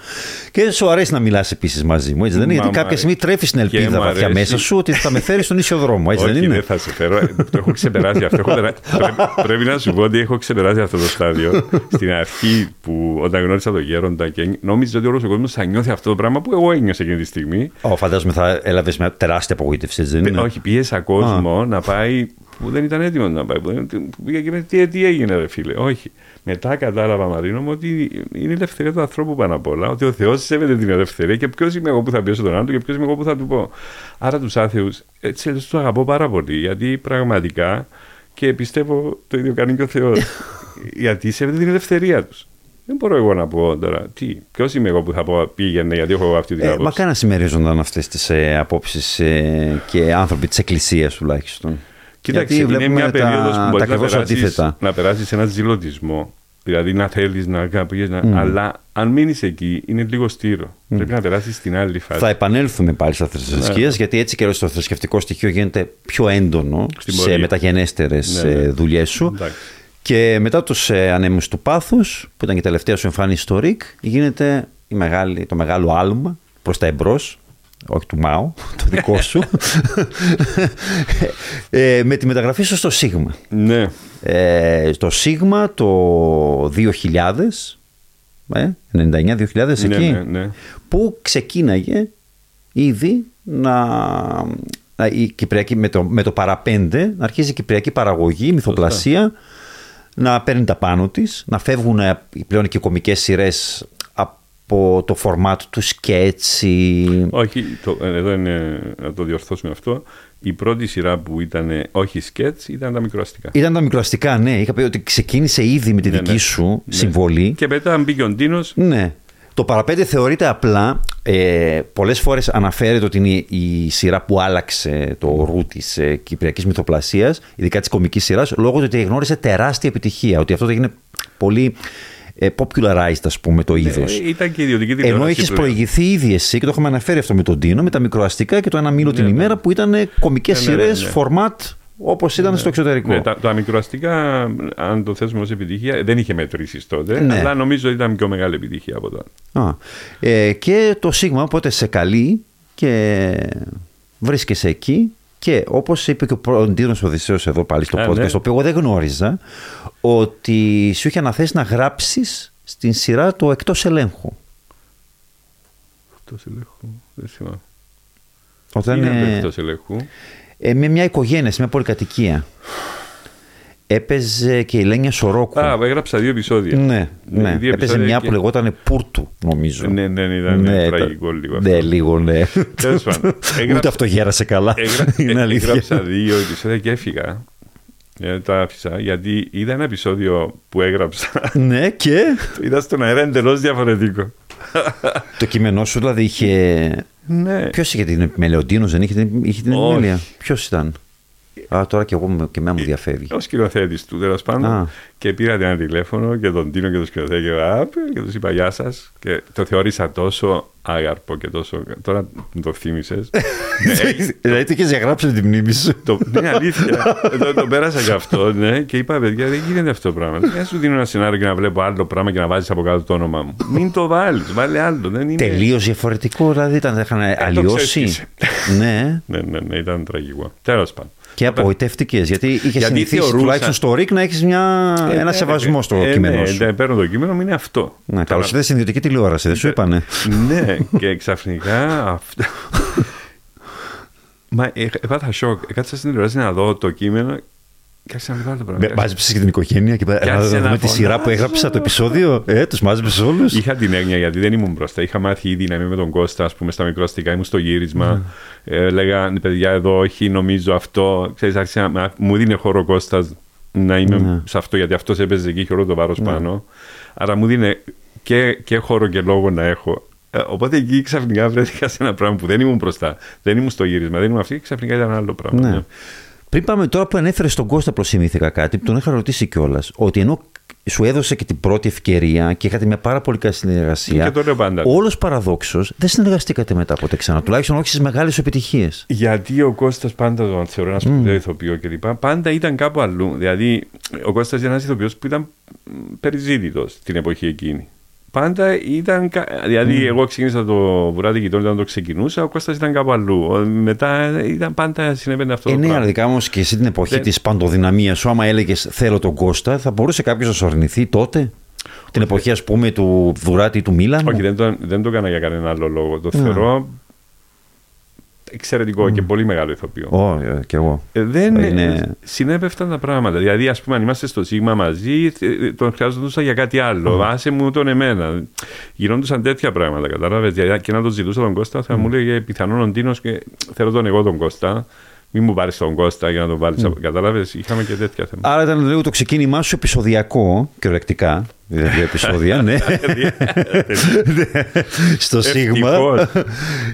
Και σου αρέσει να μιλάς επίσης μαζί μου, έτσι δεν είναι. Μα Γιατί μου κάποια αρέσει. στιγμή τρέφεις την Και ελπίδα μου βαθιά αρέσει. μέσα σου ότι θα με φέρεις στον ίσιο δρόμο, έτσι Όχι, δεν είναι; δεν θα σε φέρω. Ε, το έχω ξεπεράσει αυτό. Έχω περα- πρέπει, πρέπει να σου πω ότι έχω ξεπεράσει αυτό το στάδιο. Στην αρχή που όταν γνώρισα τον Γέροντα και νόμιζα ότι όλος ο κόσμος θα νιώθει αυτό το πράγμα που εγώ ένιωσα εκείνη τη στιγμή. Ω, φαντάζομαι θα έλαβες μια τεράστια απογοήτευση, έτσι δεν είναι; Ε, Όχι, πίεσα κόσμο να πάει που δεν ήταν έτοιμος να πάει. Που, δεν- που πήγε και με τι, τι έγινε, ρε φίλε; Όχι. Μετά κατάλαβα, Μαρίνο μου, ότι είναι η ελευθερία του ανθρώπου πάνω απ' όλα. Ότι ο Θεός σέβεται την ελευθερία και ποιος είμαι εγώ που θα πιέσω τον άλλον και ποιος είμαι εγώ που θα του πω. Άρα τους άθεους, έτσι τους αγαπώ πάρα πολύ. Γιατί πραγματικά και πιστεύω το ίδιο κάνει και ο Θεός. γιατί σέβεται την ελευθερία τους. Δεν μπορώ εγώ να πω τώρα τι, ποιος είμαι εγώ που θα πω πήγαινε γιατί έχω αυτή την Ε, άποψη. μακάρι να συμμερίζονταν αυτές τις ε, απόψεις ε, και άνθρωποι της Εκκλησίας τουλάχιστον. Κοίταξε, Γιατί είναι βλέπουμε μια τα- περίοδος τα που μπορείς να ακριβώς περάσεις, αντίθετα. να περάσεις ένα ζηλωτισμό. Δηλαδή να θέλεις να κάνεις, να... Mm. αλλά αν μείνεις εκεί είναι λίγο στήρο. Πρέπει να περάσεις στην άλλη φάση. Θα επανέλθουμε πάλι στα θρησκεία, Ναι. γιατί έτσι και το θρησκευτικό στοιχείο γίνεται πιο έντονο Στην σε πορεία. μεταγενέστερες Ναι, ναι. δουλειές σου. Εντάξει. Και μετά τους ε, ανέμους του πάθους, που ήταν και η τελευταία σου εμφάνιση στο ΡΙΚ, γίνεται η μεγάλη, το μεγάλο άλμα προς τα εμπρός. Όχι του ΜΑΟ, το δικό σου. ε, με τη μεταγραφή σου στο ΣΥΓΜΑ. Ναι, Ε, στο ΣΥΓΜΑ το 2000, ε, 99-2000 εκεί, ναι, ναι, ναι. που ξεκίναγε ήδη να, να η Κυπριακή, με, το, με το παραπέντε να αρχίζει η Κυπριακή παραγωγή, μυθοπλασία να παίρνει τα πάνω της, να φεύγουν ε, πλέον και οι κομικές σειρές από το φορμάτ του σκέτσι. Όχι, το, ε, εδώ είναι να το διορθώσουμε αυτό. Η πρώτη σειρά που ήταν ε, όχι σκέτς ήταν τα μικροαστικά. Ήταν τα μικροαστικά, ναι. Είχα πει ότι ξεκίνησε ήδη με τη Ναι, δική ναι. σου Ναι. συμβολή. Και μετά μπήκε ο Ντίνος Ναι. Το παραπέντε θεωρείται απλά, ε, πολλές φορές αναφέρεται ότι είναι η σειρά που άλλαξε το ρου της ε, κυπριακής μυθοπλασίας, ειδικά της κομικής σειράς, λόγω του ότι γνώρισε τεράστια επιτυχία, ότι αυτό έγινε πολύ ε, popularized ας πούμε το είδος. ε, ήταν και ιδιωτική Ενώ τηλεόραση έχεις πλέον. προηγηθεί ήδη εσύ και το έχουμε αναφέρει αυτό με τον Τίνο, με τα μικροαστικά και το ένα μήλο την ναι. ημέρα που ήταν κομικές Ναι, ναι, σειρές, ναι, ναι. φορμάτ όπως ήταν στο εξωτερικό. Ναι, τα, τα μικροαστικά, αν το θέσουμε ως επιτυχία, δεν είχε μετρήσεις τότε, Ναι. αλλά νομίζω ότι ήταν πιο μεγάλη επιτυχία από τότε. Α, ε, και το Σίγμα οπότε σε καλεί και βρίσκεσαι εκεί και όπως είπε και ο Ποντίνος Οδυσσέος εδώ πάλι στο Α, podcast, ναι. το οποίο εγώ δεν γνώριζα, ότι σου είχε αναθέσει να γράψεις στην σειρά το εκτός ελέγχου. Εκτός ελέγχου. Δεν θυμάμαι. Όταν Είναι ε, εκτός ελέγχου. ε, με μια οικογένεια, σε μια πολυκατοικία. Έπαιζε και η Λένια Σορόκου. Α, έγραψα δύο επεισόδια. ναι, ναι. δύο Έπαιζε επεισόδια μια και- που λεγόταν Πούρτου, νομίζω. Ναι, ναι, ναι, ήταν Ναι, τραγικό ήταν- λίγο αυτό. Ναι, λίγο, ναι. Τέλος πάντων, Ούτε έγραψα- αυτό γέρασε καλά. Έγρα- Είναι ε, αλήθεια. Έγραψα δύο επεισόδια και έφυγα. Ε, τα άφησα γιατί είδα ένα επεισόδιο που έγραψα. ναι, και; Το είδα στον αέρα εντελώς διαφορετικό. το κείμενό σου δηλαδή είχε. Ναι. Ποιος είχε την επιμέλεια, ο Ντίνο δεν είχε την, είχε την Όχι. επιμέλεια. Ποιος ήταν; Α, τώρα και εγώ και εμένα μου διαφεύγει. Ω σκηνοθέτης του, τέλος πάντων. Και πήρα ένα τηλέφωνο και τον Τίνο και τον σκηνοθέτη και, και τους είπα Γεια σας. Και το θεώρησα τόσο άγαρπο και τόσο. Τώρα μου το θύμισες. Δηλαδή το είχες διαγράψει τη μνήμη σου. Ναι, αλήθεια. Το πέρασα γι' αυτό ναι, και είπα παιδιά δεν γίνεται αυτό το πράγμα. Δεν σου δίνω ένα σενάριο και να βλέπω άλλο πράγμα και να βάζεις από κάτω το όνομά μου. Μην το βάλεις, βάλει άλλο. Τελείως διαφορετικό, δηλαδή ήταν, είχαν ε, αλλοιώσει. Ναι. ναι, ναι, ναι, ήταν τραγικό. Τέλος πάντων. Και απογοητεύτηκες, γιατί είχες γιατί συνηθίσει θεωρούσα... τουλάχιστον στο ΡΙΚ να έχεις μια... ε, ένα ναι, σεβασμό ε, στο ε, κείμενο ναι, σου. Ναι, παίρνω το κείμενο μου, είναι αυτό. Ναι, καλώς ήρθατε στην ιδιωτική τηλεόραση, δεν σου είπανε. ναι, και ξαφνικά αυτό. Μα ε, έπαθα σοκ. Κάτσα στην τηλεόραση να δω το κείμενο Κάτσε να το πράγμα. Μάζεψες και την οικογένεια και να δούμε τη σειρά που έγραψα το επεισόδιο. Ε, τους μάζεψες όλους. Είχα την έννοια γιατί δεν ήμουν μπροστά. Είχα μάθει ήδη να είμαι με τον Κώστα, ας πούμε, στα μικροαστικά. Ήμουν στο γύρισμα. Mm. Ε, λέγανε παιδιά εδώ, όχι, νομίζω αυτό. Ξέρεις, άρχισε, μου δίνει χώρο ο Κώστας να είμαι mm. σε αυτό γιατί αυτός έπαιζε εκεί και όλο το βάρος mm. πάνω. Άρα μου δίνει και, και χώρο και λόγο να έχω. Ε, οπότε εκεί ξαφνικά βρέθηκα σε ένα πράγμα που δεν ήμουν μπροστά. Δεν ήμουν στο γύρισμα, δεν ήμουν αυτή, ξαφνικά ήταν άλλο πράγμα. Ναι. Πριν πάμε τώρα που ανέφερε στον Κώστα, προσημήθηκα κάτι που τον είχα ρωτήσει κιόλας. Ότι ενώ σου έδωσε και την πρώτη ευκαιρία και είχατε μια πάρα πολύ καλή συνεργασία. Και το λέω πάντα. Όλος παραδόξως δεν συνεργαστήκατε μετά ποτέ ξανά. Τουλάχιστον όχι στις μεγάλες επιτυχίες. Γιατί ο Κώστας πάντα τον θεωρώ ένας σπουδαίο mm. ηθοποιό κλπ. Πάντα ήταν κάπου αλλού. Δηλαδή, ο Κώστας ήταν ένας ηθοποιός που ήταν περιζήτητος την εποχή εκείνη πάντα ήταν. Δηλαδή, mm. εγώ ξεκίνησα το βουράδι και όταν το ξεκινούσα, ο Κώστας ήταν κάπου αλλού. Μετά ήταν πάντα συνέβαινε αυτό. Ε, ναι, αλλά δικά όμω και εσύ την εποχή Δεν... της παντοδυναμίας σου, άμα έλεγες Θέλω τον Κώστα, θα μπορούσε κάποιος να σου αρνηθεί τότε; Την εποχή, ας πούμε, του Βουράτη ή του Μίλαν; Όχι, δεν το, δεν το έκανα για κανένα άλλο λόγο. Το ναι. θεωρώ εξαιρετικό mm. και πολύ μεγάλο ηθοποιό. Oh, yeah, και εγώ. Ε, δεν είναι... συνέπεφταν τα πράγματα. Δηλαδή, ας πούμε, αν είμαστε στο Σίγμα μαζί, ε, τον χρειάζονταν για κάτι άλλο. Mm. Άσε μου τον εμένα. Γινόντουσαν τέτοια πράγματα, κατάλαβες. Δηλαδή, και να τον ζητούσα τον Κώστα, θα mm. μου λέγε πιθανόν ο Ντίνος και θέλω τον εγώ τον Κώστα. Μην μου πάρεις τον Κώστα για να τον βάλεις. Mm. Κατάλαβες, είχαμε και τέτοια θέματα. Άρα ήταν λίγο το ξεκίνημά σου επεισοδιακό, κυριολεκτικά. Δηλαδή επεισόδια, ναι. Στο Σίγμα.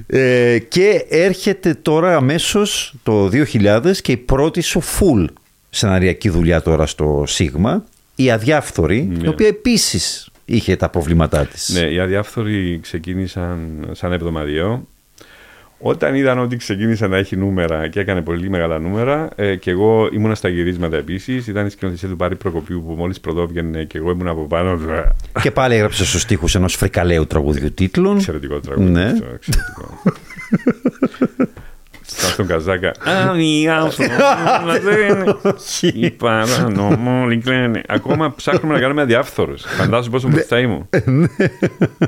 Ε, και έρχεται τώρα αμέσως το 2000 και η πρώτη σου full σεναριακή δουλειά τώρα στο Σίγμα. Η Αδιάφθορη, η ναι. οποία επίσης είχε τα προβλήματά της. Ναι, οι Αδιάφθοροι ξεκίνησαν σαν εβδομαδιαίο όταν είδαν ότι ξεκίνησε να έχει νούμερα και έκανε πολύ μεγάλα νούμερα, ε, και εγώ ήμουνα στα γυρίσματα επίσης. Ήταν η σκηνοθεσία του Πάρη Προκοπίου που μόλις πρωτόβγαινε και εγώ ήμουν από πάνω. Και πάλι έγραψε στους τοίχου ενός φρικαλαίου τραγουδιού τίτλων. Εξαιρετικό τραγούδι. Ναι. στον Καζάκα. Οι παρανομόλοι κλαίνε. Ακόμα ψάχνουμε να κάνουμε αδιάφθορους. Φαντάζομαι πόσο μπροστά ήμουν.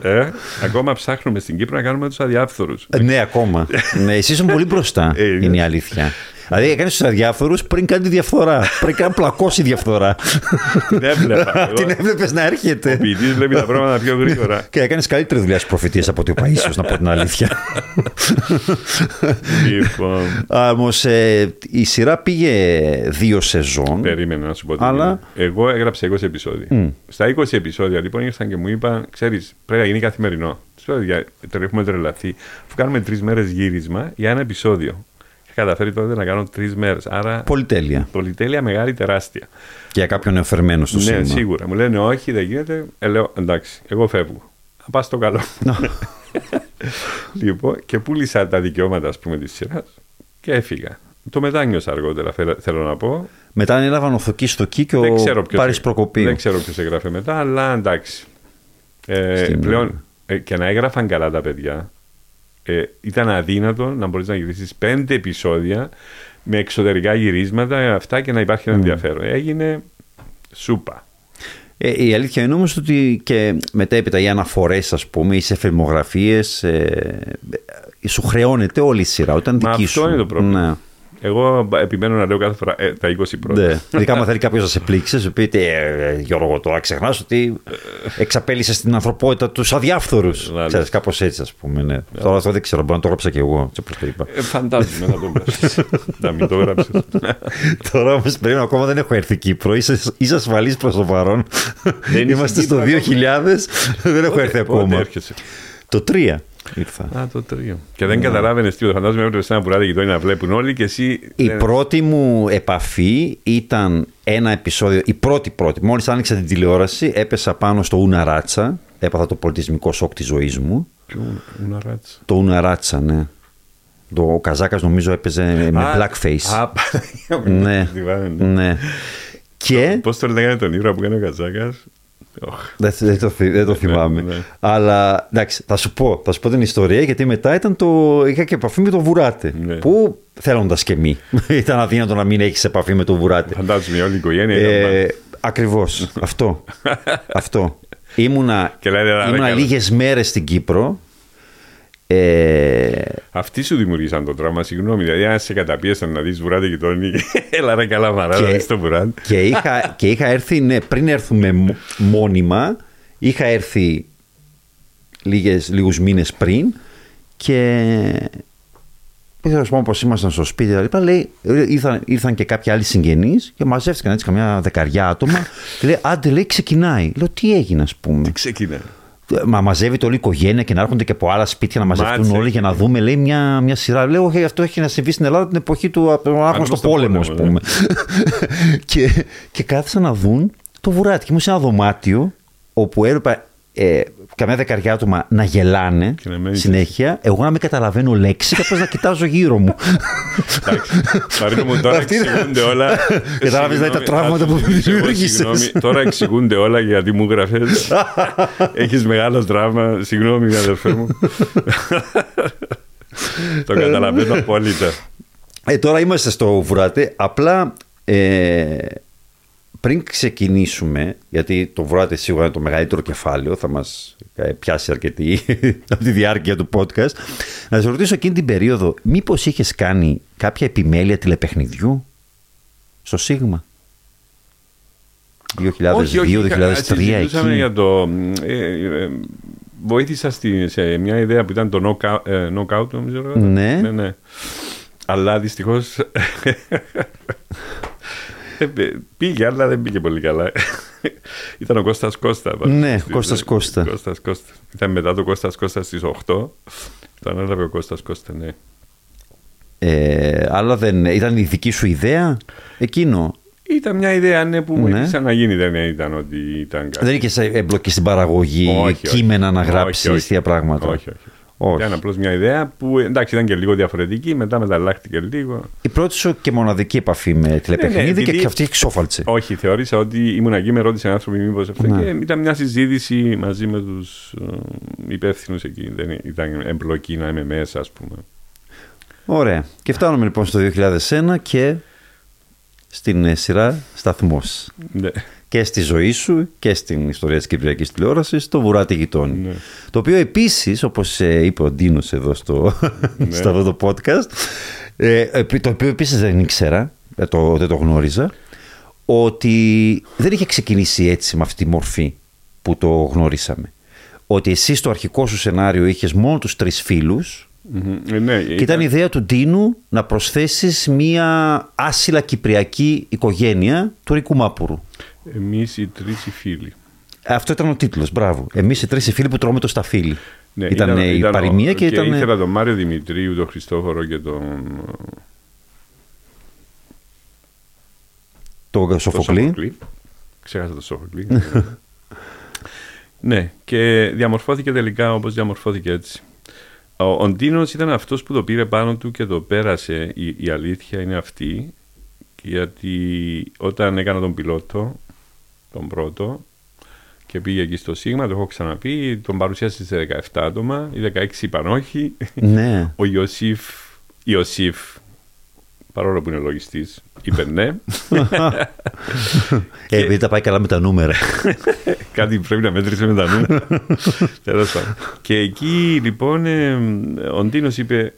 ε, ακόμα ψάχνουμε στην Κύπρο να κάνουμε τους αδιάφθορους. ναι, ακόμα. ναι, εσύ είσαι πολύ μπροστά. είναι η αλήθεια. Δηλαδή έκανες τους αδιάφορους πριν κάνει τη διαφθορά. πριν κάνει πλακώσει διαφθορά. Την έβλεπα. Την έβλεπες να έρχεται. Ο ποιητής βλέπει τα πράγματα πιο γρήγορα. Και έκανες καλύτερη δουλειά στι προφητείε από ότι ο Παίσιο, να πω την αλήθεια. Λοιπόν. Όμως ε, η σειρά πήγε δύο σεζόν. Περίμενα να σου πω. Αλλά... Εγώ έγραψα 20 επεισόδια. Στα 20 επεισόδια λοιπόν ήρθαν και μου είπαν, ξέρεις, πρέπει να γίνει καθημερινό. Τώρα έχουμε τρελαθεί. Αφού κάνουμε τρεις μέρες γύρισμα για ένα επεισόδιο καταφέρει τότε να κάνω τρεις μέρες. Άρα. Πολυτέλεια. Πολυτέλεια μεγάλη, τεράστια. Και για κάποιον εωφερμένο στο Ναι, σίγουρα. Μου λένε όχι, δεν γίνεται. Ε, λέω εντάξει, εγώ φεύγω. Θα πας στο καλό. λοιπόν, και πούλησα τα δικαιώματα, ας πούμε, της σειράς και έφυγα. Το μετάνιωσα αργότερα, θέλω να πω. Μετά ανέλαβαν ο Θοκή στο Κι και ο Πάρη Προκοπή. Δεν ξέρω ποιος έγραφε μετά, αλλά εντάξει. Ε, πλέον ε, και να έγραφαν καλά τα παιδιά ε, ήταν αδύνατο να μπορείς να γυρίσεις πέντε επεισόδια με εξωτερικά γυρίσματα αυτά και να υπάρχει ένα ενδιαφέρον. Έγινε σούπα. Ε, η αλήθεια είναι όμως ότι και μετέπειτα οι αναφορές, ας πούμε, οι σε ε, σου χρεώνεται όλη η σειρά. Όταν Μα δική αυτό είναι το πρόβλημα. Ναι. Εγώ επιμένω να λέω κάθε φορά ε, τα 20 πρώτα. Ναι. Ειδικά αν θέλει κάποιος να σε πλήξει, σου πει ε, Γιώργο, τώρα ξεχνάς ότι εξαπέλυσες στην ανθρωπότητα τους αδιάφθορους. Ξέρεις, κάπως έτσι, ας πούμε. Ναι. Ναι. Τώρα αυτό δεν ξέρω, μπορεί να το έγραψα κι εγώ. το είπα. Ε, φαντάζομαι να το γράψεις. να μην το γράψεις. τώρα όμως πριν ακόμα δεν έχω έρθει Κύπρο. Είσαι, είσαι ασφαλής προς το παρόν. Είμαστε στο 2000, δεν έχω έρθει ακόμα. Το 3. Ήρθα. Α, το τρίο. Και δεν καταλάβαινες τίποτα. Φαντάζομαι έπρεπε σε ένα πουράδι γειτόνι να βλέπουν όλοι και εσύ. Η δεν- πρώτη μου επαφή ήταν ένα επεισόδιο, η πρώτη πρώτη. Μόλις άνοιξα την τηλεόραση, έπεσα πάνω στο Ουναράτσα. Έπαθα το πολιτισμικό σοκ της ζωής μου. Ποιο ουναράτσα. Το Ουναράτσα, ναι. Το, ο Καζάκας νομίζω έπαιζε με Α, blackface. Α, Παναγία μου, ναι, θυμάμαι, ναι. ναι. Και Πώς το λέγανε τον ήρωα που έκανε ο Καζάκας; Δεν, δεν το, θυ- δεν το Ναι, θυμάμαι. ναι. Αλλά εντάξει, θα σου πω, θα σου πω την ιστορία γιατί μετά ήταν το, είχα και επαφή με το Βουράτε. Ναι. Που θέλοντας και μη. ήταν αδύνατο να μην έχεις επαφή με το Βουράτε. Φαντάζομαι όλη η οικογένεια. ήταν Ε, πάνω. ακριβώς, αυτό. αυτό. Ήμουνα, Και λένε, «Ρε, ήμουνα καλά». λίγες μέρες στην Κύπρο. Ε, Αυτοί σου δημιουργήσαν το τραύμα, συγγνώμη. Δηλαδή, αν σε καταπίεσαν να δεις βουράτε γειτόνι, έλα ρε καλά μαρά, Και- να δεις το βουράτε. και, είχα, και είχα έρθει, ναι, πριν έρθουμε μ- μόνιμα, είχα έρθει λίγες, λίγους μήνες πριν και ήθελα να σου πω πως ήμασταν στο σπίτι και λοιπά, λέει, ήρθαν, ήρθαν και κάποιοι άλλοι συγγενείς και μαζεύτηκαν έτσι καμιά δεκαριά άτομα και λέει άντε λέει ξεκινάει. Λέω τι έγινε ας πούμε. Ξεκινάει; Μα μαζεύεται όλη η οικογένεια και να έρχονται και από άλλα σπίτια να μαζευτούν Μάτσε. όλοι για να δούμε λέει, μια, μια σειρά. Λέω, «Όχι, αυτό έχει να συμβεί στην Ελλάδα την εποχή του από τον άγνωστο Άγνωστο πόλεμο, ας πόλεμο, πούμε. και, και κάθισαν να δουν το βουράτι. Και ήμουν σε ένα δωμάτιο όπου έβλεπα ε, καμιά δεκαριά άτομα να γελάνε Και να μένεις συνέχεια. Εγώ να μην καταλαβαίνω λέξη και απλώς να κοιτάζω γύρω μου. Εντάξει. Μαρίνο μου, τώρα Αυτή είναι- εξηγούνται όλα. Κατάλαβες, δηλαδή, τα Συγγνώμη, τραύματα ας που σου μιλήσω εγώ, δημιούργησες. συγγνώμη. Τώρα εξηγούνται όλα γιατί μου γράφες. Έχεις μεγάλο τραύμα. Συγγνώμη, αδερφέ μου. Το καταλαβαίνω απόλυτα. Ε, τώρα είμαστε στο Βουράτε. Απλά ε, πριν ξεκινήσουμε, γιατί το Βουράτε σίγουρα είναι το μεγαλύτερο κεφάλαιο, θα μας ε, πιάσει αρκετή από τη διάρκεια του podcast, να σε ρωτήσω εκείνη την περίοδο, μήπως είχες κάνει κάποια επιμέλεια τηλεπαιχνιδιού στο Σίγμα; 2002-2003 Συζητούσαμε εκεί. για το... ε, ε, ε, βοήθησα στη, σε μια ιδέα που ήταν το knockout, ε, knockout νομίζω. λέγατε. Ναι. ναι, ναι. Αλλά δυστυχώς. Πήγε, αλλά δεν πήγε πολύ καλά. Ήταν ο Κώστας Κώστα. Ναι, Στη- Κώστας Κώστα. Κώστας Κώστα. Ήταν μετά το Κώστας Κώστα στις 8. Το ανέλαβε ο Κώστας Κώστα, ναι. Ε, αλλά δεν ήταν η δική σου ιδέα εκείνο; Ήταν μια ιδέα ναι, που Ναι. βοήθησε να γίνει, δεν ήταν ότι ήταν κάτι. Δεν είχες εμπλοκή στην παραγωγή, Όχι, όχι. κείμενα να Όχι, γράψεις όχι. αστεία πράγματα; Όχι, όχι. Όχι. Ήταν απλώς μια ιδέα που εντάξει ήταν και λίγο διαφορετική, μετά μεταλλάχτηκε λίγο. Η πρώτη σου και μοναδική επαφή με τηλεπαιχνίδι Ναι, ναι, επειδή- και αυτή ξόφαλτσε. Όχι, θεώρησα ότι ήμουν εκεί, με ρώτησαν άνθρωποι μήπως αυτό. Ναι. Και ήταν μια συζήτηση μαζί με τους υπεύθυνους εκεί. Δεν ήταν εμπλοκή να είμαι μέσα, ας πούμε. Ωραία. Και φτάνουμε λοιπόν στο 2001 και στην ε, σειρά σταθμός. Ναι. Και στη ζωή σου και στην ιστορία της Κυπριακής τηλεόρασης, το βουράτι γειτόνι. Ναι. Το οποίο επίσης, όπως ε, είπε ο Ντίνος εδώ στο, Ναι. στο αυτό το podcast, ε, επί- το οποίο επίσης δεν ήξερα, ε, το, δεν το γνώριζα, ότι δεν είχε ξεκινήσει έτσι με αυτή τη μορφή που το γνωρίσαμε. Ότι εσύ στο αρχικό σου σενάριο είχες μόνο τους τρεις φίλους Μμμ. Ε, ναι, και ήταν η ιδέα του Ντίνου να προσθέσεις μία άσυλα κυπριακή οικογένεια του Ρικού Μάπουρου. Εμείς οι τρεις οι φίλοι. Αυτό ήταν ο τίτλος, μπράβο. Εμείς οι τρεις οι φίλοι που τρώμε το σταφύλι. Ναι, ήταν, ε, η ο- παροιμία και, ήταν... ήθελα τον Μάριο Δημητρίου, τον Χριστόφορο και τον. Το τον Σοφοκλή. Σόφοκλη. Ξέχασα το Σόφοκλη. ναι, και διαμορφώθηκε τελικά όπως διαμορφώθηκε έτσι. Ο, ο Ντίνος ήταν αυτός που το πήρε πάνω του και το πέρασε. Η, η αλήθεια είναι αυτή. Γιατί όταν έκανα τον πιλότο, τον πρώτο, και πήγε εκεί στο Σίγμα, το έχω ξαναπεί, τον παρουσίασε σε 17 άτομα, οι 16 είπαν όχι. ναι. Ο Ιωσήφ, Ιωσήφ, παρόλο που είναι λογιστής, είπε ναι. Ε, επειδή τα πάει καλά με τα νούμερα. Κάτι πρέπει να μέτρησε με τα νούμερα. Τέλος πάντων. και εκεί λοιπόν ε, ο Ντίνος είπε,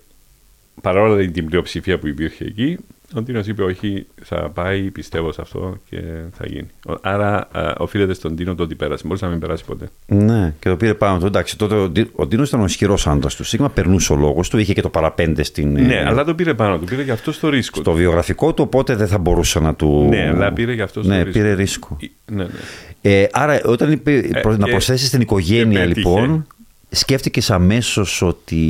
παρόλα την πλειοψηφία που υπήρχε εκεί, ο Ντίνος είπε όχι, θα πάει, πιστεύω σε αυτό και θα γίνει. Ο- Άρα α, οφείλεται στον Ντίνο το ότι πέρασε. Μπορούσε να μην περάσει ποτέ. ναι, και το πήρε πάνω του. Εντάξει, τότε ο, Ντί- ο Ντίνος ήταν ο ισχυρός άντρας του Σίγμα, περνούσε ο λόγος του, είχε και το παραπέντε στην, ε, Ναι, αλλά το πήρε πάνω του. Πήρε και αυτό στο ρίσκο. στο του. βιογραφικό του, οπότε δεν θα μπορούσε να του. Ναι, αλλά πήρε και αυτό στο Ναι, ρίσκο. πήρε ρίσκο. Ναι, ναι. Ε, άρα, όταν είπε προ- να και- προσθέσει την οικογένεια, και πέτυχε. λοιπόν. σκέφτηκες αμέσως ότι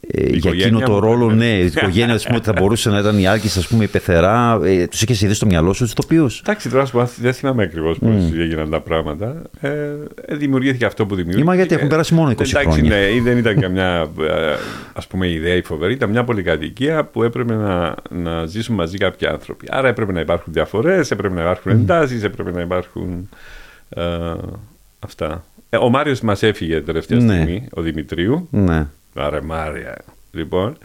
ε, για οικογένεια εκείνο το μου. ρόλο, ναι, η οικογένεια ας πούμε, ότι θα μπορούσε να ήταν η Άλκης, ας πούμε, η πεθερά. Ε, τους είχες ειδήσει στο μυαλό σου τους ηθοποιούς. Εντάξει, τώρα σου πω, δεν θυμάμαι ακριβώς πώς έγιναν τα πράγματα. Ε, ε, δημιουργήθηκε αυτό που δημιουργήθηκε. Ή μα γιατί έχουν περάσει μόνο 20 Εντάξει, χρόνια. ναι, ή δεν ήταν καμιά ε, ας πούμε, ιδέα η φοβερή. Ήταν μια πολυκατοικία που έπρεπε να, να ζήσουν μαζί κάποιοι άνθρωποι. Άρα έπρεπε να υπάρχουν διαφορές, έπρεπε να υπάρχουν εντάσεις, έπρεπε να υπάρχουν. Ε, αυτά. Ε, ο Μάριος μας έφυγε τελευταία Ναι. στιγμή, ο Δημητρίου. Ναι. Άρα Μάρια. Λοιπόν.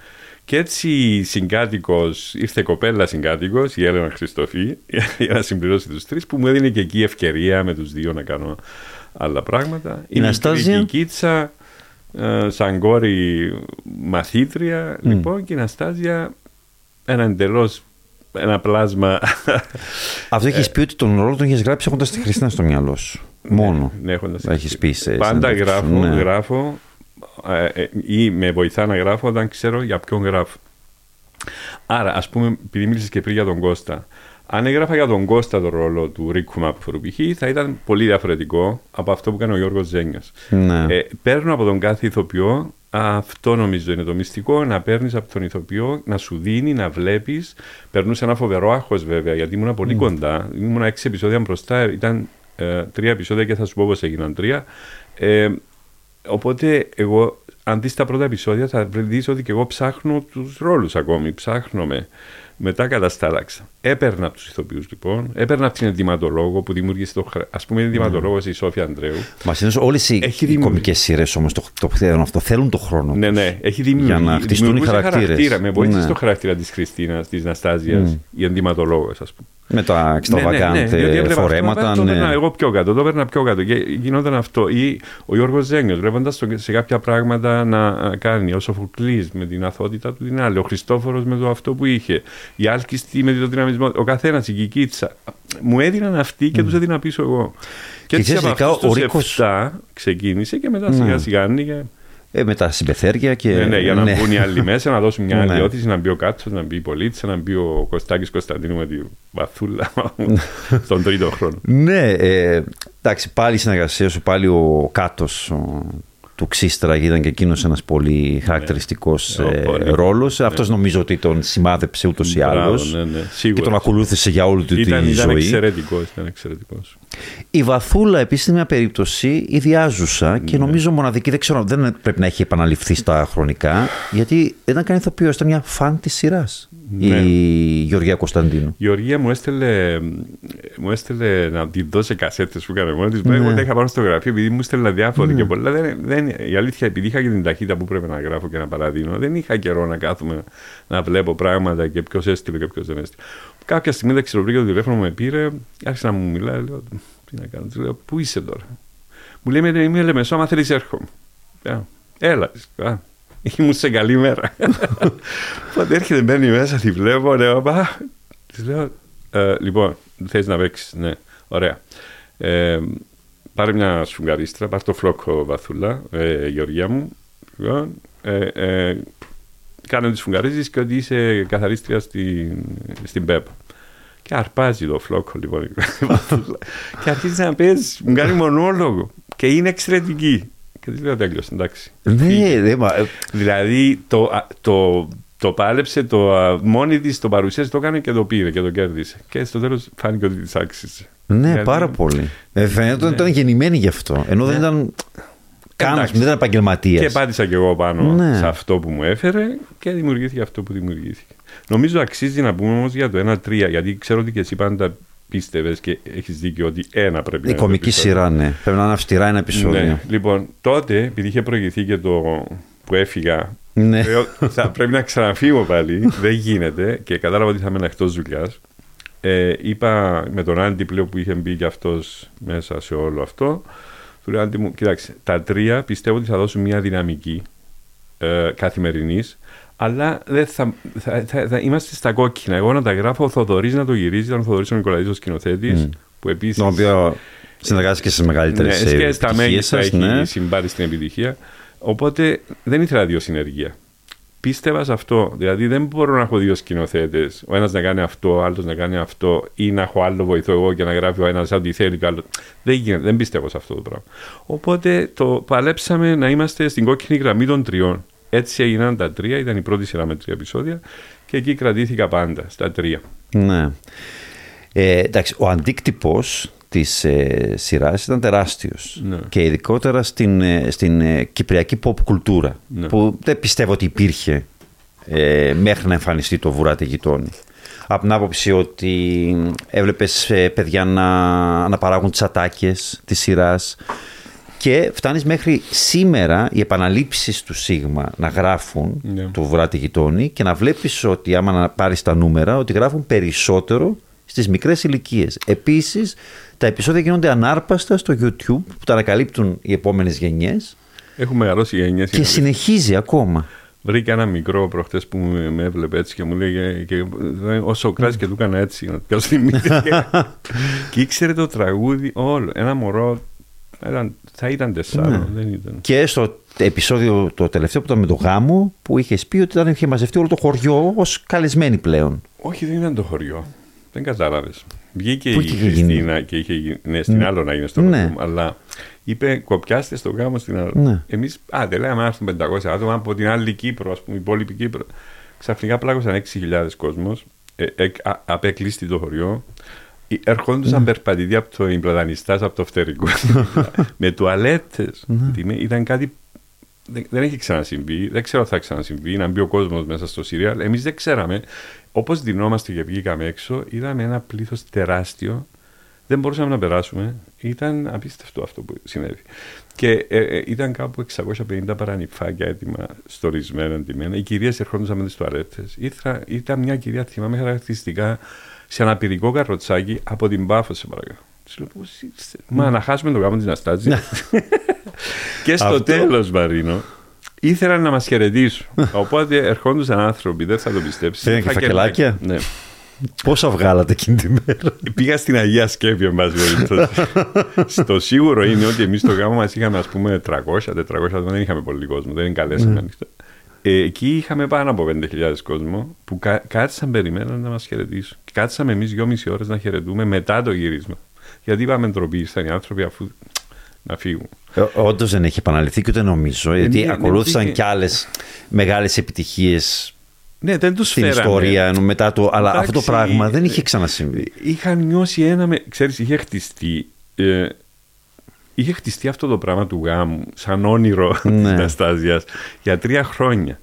Και έτσι συγκάτοικος, ήρθε κοπέλα συγκάτοικος, η Έλενα Χριστοφή, για να συμπληρώσει τους τρεις, που μου έδινε και εκεί ευκαιρία με τους δύο να κάνω άλλα πράγματα. Η Ναστάζια; Η Κίτσα, ε, σαν κόρη μαθήτρια, λοιπόν, και η Ναστάζια ένα εντελώς ένα πλάσμα. Αυτό Ε. έχει πει ότι τον ρόλο τον έχεις γράψει έχοντας τη Χριστίνα στο μυαλό σου. Μόνο. Ναι, έχοντας Έχεις πει σε Πάντα συνέντευξη σου, γράφω, ναι. γράφω ε, ε, ή με βοηθά να γράφω όταν ξέρω για ποιον γράφω. Άρα, ας πούμε, επειδή μίλησες και πριν για τον Κώστα, αν έγραφα για τον Κώστα το ρόλο του Ρίκου Μαπφουρου π.χ. θα ήταν πολύ διαφορετικό από αυτό που έκανε ο Γιώργος Ζένιος. Ναι. Ε, παίρνω από τον κάθε ηθοποιό, αυτό νομίζω είναι το μυστικό, να παίρνεις από τον ηθοποιό, να σου δίνει, να βλέπεις. Περνούσε ένα φοβερό άγχος βέβαια, γιατί ήμουν πολύ κοντά. Ήμουν έξι επεισόδια μπροστά, ήταν ε, τρία επεισόδια και θα σου πω πώς έγιναν τρία. Ε, οπότε εγώ, αν δεις τα πρώτα επεισόδια θα δεις ότι και εγώ ψάχνω τους ρόλους ακόμη, ψάχνομαι. Μετά καταστάλαξα. Έπαιρνα από τους ηθοποιούς λοιπόν, έπαιρνα από την ενδυματολόγο που δημιούργησε το. χρα- Α πούμε, η ενδυματολόγος η Σόφια Ανδρέου. Μας είναι όλες οι, Έχει οι δημιουργεί- κομικές σειρές όμως το, το θέλουν αυτό. Θέλουν το χρόνο. Ναι, τους. ναι, έχει δημιουργήσει. Για να χτιστούν οι δημιουργούσε χαρακτήρες. χαρακτήρα. Με βοήθησε Ναι. το χαρακτήρα της Χριστίνα, της Ναστάζιας, η ενδυματολόγος, ας πούμε. Με τα εξτραβαγκάντε διότι έβλεπα αυτό, φορέματα. Το ναι. έπαιρνα εγώ πιο κάτω, το έπαιρνα πιο κάτω. Και γινόταν αυτό. Ή ο Γιώργος Ζένιος, βλέποντας σε κάποια πράγματα να α, κάνει. Ο Σοφοκλής με την αθότητα του την άλλη. Ο Χριστόφορος με το αυτό που είχε. Η Άλκιστη με το δυναμισμό. Ο καθένας, η Κικίτσα. Μου έδιναν αυτοί και τους έδινα πίσω εγώ. Και, έτσι ξέρεις, από ειδικά αυτούς ο τους Ρίκος- 7 ξεκίνησε και μετά σιγά σιγά άνοιγε. Ε, με τα συμπεθέρια και. Ναι, ναι, για να μπουν οι άλλοι μέσα, να δώσουν μια Ναι. άλλη όθηση, να μπει ο Κάτσος, να μπει η Πολίτσα, να μπει ο Κωστάκης Κωνσταντίνου με τη βαθούλα στον τρίτο χρόνο. Ναι, ε, εντάξει, πάλι η συνεργασία σου, πάλι ο κάτω του Ξύστρα ήταν και εκείνος ένας πολύ χαρακτηριστικός Ε, πολύ. ρόλος. Αυτός νομίζω ότι τον σημάδεψε ούτως ή Μπράβο, άλλως. ναι, ναι, Και σίγουρα. τον ακολούθησε για όλη του Ήταν, τη ήταν ζωή. εξαιρετικός. Ήταν εξαιρετικός. Η Βαθούλα επίσης είναι μια περίπτωση ιδιάζουσα και Ναι. νομίζω μοναδική. Δεν ξέρω, δεν πρέπει να έχει επαναληφθεί στα χρονικά, γιατί δεν ήταν καν ηθοποιός, ήταν μια φαν της σειράς. Ναι. Η Γεωργία Κωνσταντίνου. Η Γεωργία μου έστελε, μου έστελε να τη δώσει κασέτες που έκανε μόνη της. Ναι. Εγώ τα είχα πάνω στο γραφείο επειδή μου έστελνα διάφοροι και πολλά. Δεν, δεν, η αλήθεια, επειδή είχα και την ταχύτητα που πρέπει να γράφω και να παραδίνω, δεν είχα καιρό να κάθομαι να βλέπω πράγματα και ποιος έστειλε και ποιος δεν έστειλε. Κάποια στιγμή δεν ξέρω, βρήκα το τηλέφωνο, με πήρε, άρχισε να μου μιλάει. Λέω, τι να κάνω, του λέω, Πού είσαι τώρα; Μου λέει, «Είμαι- Είμαι λεμεσό, άμα θέλεις έρχομαι. Α, Έλα, α, ήμουν σε καλή μέρα. Οπότε έρχεται, μπαίνει μέσα, τη βλέπω, λέω, πα. Της λέω, «Ε, λοιπόν, θες να παίξεις, ναι, ωραία. Ε, πάρε μια σφουγγαρίστρα, πάρε το φλόκο βαθούλα, ε, Γεωργία μου. Λοιπόν, ε, ε, κάνε τις σφουγγαρίζεις και ότι είσαι καθαρίστρια στην, στην ΠΕΠ. Και αρπάζει το φλόκο λοιπόν η βαθούλα. και αρχίζει να παίζει, μου κάνει μονόλογο. Και είναι εξαιρετική. Και τη λέω τέλειωσε, εντάξει. Ναι, ναι, μα, ε, Δηλαδή το, α, το, το πάλεψε, το, α, μόνη της το παρουσίασε, το έκανε και το πήρε και το κέρδισε. Και στο τέλος φάνηκε ότι της άξιζε. ναι, Δηλαδή, πάρα πολύ. Ε, φαίνεται ότι Ναι. ήταν γεννημένη γι' αυτό. Ενώ δεν ήταν. Καν, Εντάξει. δεν ήταν επαγγελματίας. Και πάτησα κι εγώ πάνω Ναι. σε αυτό που μου έφερε και δημιουργήθηκε αυτό που δημιουργήθηκε. Νομίζω αξίζει να πούμε όμως για το 1-3, γιατί ξέρω ότι και εσύ πάντα πίστευες και έχεις δίκιο ότι ένα πρέπει να Η είναι το κομική επεισόδιο. σειρά, ναι. Πρέπει να είναι αυστηρά ένα επεισόδιο. Ναι. Λοιπόν, τότε, επειδή είχε προηγηθεί και το που έφυγα, Ναι. λέω, θα πρέπει να ξαναφύγω πάλι. δεν γίνεται και κατάλαβα ότι θα ήμουν εκτός δουλειάς. Ε, είπα με τον Άντι πλέον που είχε μπει και αυτός μέσα σε όλο αυτό. Του λέω, Άντι μου, κοίταξε, τα τρία πιστεύω ότι θα δώσουν μια δυναμική ε, καθημερινής, αλλά δεν θα, θα, θα, θα είμαστε στα κόκκινα. Εγώ να τα γράφω, ο Θοδωρής να το γυρίζει, ήταν ο Θοδωρή ο Νικολαίδης ο σκηνοθέτης, που επίσης. Τον οποίο συνεργάζεται και στις μεγαλύτερες Ναι, και στα μέγιστα σας. έχει Ναι. συμβάρει στην επιτυχία. Οπότε δεν ήθελα δύο συνεργεία. πίστευα σε αυτό. Δηλαδή δεν μπορώ να έχω δύο σκηνοθέτες. Ο ένας να κάνει αυτό, ο άλλος να κάνει αυτό, ή να έχω άλλο βοηθό εγώ και να γράφει ο ένας ό,τι θέλει και άλλος. Δεν γίνεται, δεν πιστεύω σε αυτό το πράγμα. Οπότε το παλέψαμε να είμαστε στην κόκκινη γραμμή των τριών. Έτσι έγιναν τα τρία, ήταν η πρώτη σειρά με τρία επεισόδια και εκεί κρατήθηκα πάντα, στα τρία. Ναι. Ε, εντάξει, ο αντίκτυπος της ε, σειράς ήταν τεράστιος. Ναι. Και ειδικότερα στην, ε, στην ε, κυπριακή pop κουλτούρα. Ναι. Που δεν πιστεύω ότι υπήρχε ε, μέχρι να εμφανιστεί το Βουράτε Γειτόνι. Από την άποψη ότι έβλεπες παιδιά να, να παράγουν τις ατάκες της σειράς. Και φτάνεις μέχρι σήμερα οι επαναλήψεις του Σίγμα να γράφουν Ναι. του Βουράτη Γειτόνι και να βλέπεις ότι άμα να πάρεις τα νούμερα ότι γράφουν περισσότερο στις μικρές ηλικίες. Επίσης τα επεισόδια γίνονται ανάρπαστα στο YouTube που τα ανακαλύπτουν οι επόμενες γενιές Έχουν μεγαλώσει οι γενιές. και συνεχίζει ακόμα. Βρήκα ένα μικρό προχτές που με με έβλεπε έτσι και μου λέγε και, ο Σοκράτης και του έκανα έτσι να του πιάσω τη μύτη. και, και ήξερε το τραγούδι όλο. Ένα μωρό ήταν, θα ήταν τεσσάρων, Ναι. δεν ήταν. Και στο επεισόδιο το τελευταίο που ήταν με το γάμο που είχε πει ότι ήταν, είχε μαζευτεί όλο το χωριό ως καλεσμένοι πλέον. Όχι, δεν ήταν το χωριό. Δεν κατάλαβες. Βγήκε Πού η είχε γίνει; Χριστίνα και είχε γίνει. Ναι, στην άλλο να γίνει στο Ναι. χωριό. μου, Αλλά είπε κοπιάστε στο γάμο στην άλλη. Ναι. Εμεί, α, δεν λέγαμε να έρθουν 500 άτομα από την άλλη Κύπρο, ας πούμε, η υπόλοιπη Κύπρο. Ξαφνικά πλάκωσαν 6.000 κόσμος. Ε, ε, α- απεκλείστη το χωριό. Ε, Ερχόντουσαν Ναι. περπατητοί από το Ιμπλαδανιστά, από το φτερικό. με τουαλέτες. Ναι. Ήταν κάτι. Δεν, δεν έχει ξανασυμβεί. Δεν ξέρω αν θα ξανασυμβεί. Να μπει ο κόσμος μέσα στο Σύριαλ. Εμείς δεν ξέραμε. Όπως δινόμαστε και βγήκαμε έξω, είδαμε ένα πλήθος τεράστιο. Δεν μπορούσαμε να περάσουμε. Ήταν απίστευτο αυτό που συνέβη. Και ε, ε, ήταν κάπου 650 παρανυφάκια έτοιμα στορισμένα εντυμένα. Οι κυρίες ερχόντουσαν με τις τουαλέτες. Ήταν μια κυρία, θυμάμαι χαρακτηριστικά, σε ένα πυρικό καροτσάκι από την Πάφο, σε παρακαλώ. Της λέω, πώς είστε. Μα να χάσουμε το γάμο της Ναστάζη. και στο Αυτό- τέλος, Μαρίνο, ήθελαν να μας χαιρετήσουν. Οπότε ερχόντουσαν άνθρωποι, δεν θα το πιστέψεις. Θέλανε και φακελάκια; Ναι. Πόσα βγάλατε εκείνη τη μέρα; Πήγα στην Αγία Σκέπη, εν πάση περιπτώσει. Στο σίγουρο είναι ότι εμείς στο γάμο μας είχαμε ας πούμε 300-400 άτομα, δεν είχαμε πολύ κόσμο, δεν καλέσαμε ανοιχτά. Ε, εκεί είχαμε πάνω από 5.000 κόσμο που κα, κάτσαν, περιμέναν να μας χαιρετήσουν. Και Κάτσαμε εμείς δυόμιση ώρες να χαιρετούμε μετά το γύρισμα. Γιατί είπαμε ντροπή, ήρθαν οι άνθρωποι αφού να φύγουν. Όντως δεν έχει επαναληφθεί και ούτε νομίζω. Γιατί ναι, ακολούθησαν είχε- κι άλλες μεγάλες επιτυχίες Ναι, δεν τους στην φέραμε. ιστορία ενώ μετά το. Αλλά αυτό το Εντάξει, πράγμα δεν είχε ε, ξανασυμβεί. είχαν νιώσει ένα. Με, ξέρεις, είχε χτιστεί. Ε, είχε χτιστεί αυτό το πράγμα του γάμου σαν όνειρο Ναι. της Αναστάζιας για τρία χρόνια.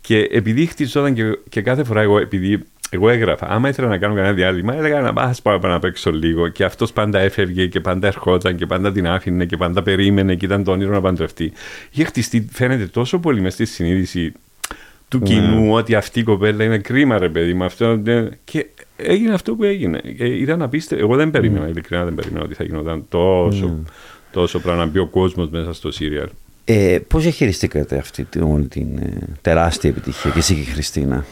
Και επειδή χτιζόταν και, και κάθε φορά εγώ, επειδή εγώ έγραφα, άμα ήθελα να κάνω κανένα διάλειμμα, έλεγα να πάω πάω να παίξω λίγο. Και αυτός πάντα έφευγε και πάντα ερχόταν και πάντα την άφηνε και πάντα περίμενε και ήταν το όνειρο να παντρευτεί. Είχε χτιστεί, φαίνεται τόσο πολύ μες στη συνείδηση του Ναι. κοινού ότι αυτή η κοπέλα είναι κρίμα, ρε παιδί μου. Αυτό, δεν- και έγινε αυτό που έγινε. Ε, ήταν απίστευτο. Εγώ δεν περίμενα, ειλικρινά δεν περίμενα ότι θα γινόταν τόσο, τόσο πράγμα να μπει ο κόσμος μέσα στο σύριαλ. Ε, Πώς διαχειριστήκατε αυτή την, όλη την ε, τεράστια επιτυχία και εσύ και η Χριστίνα;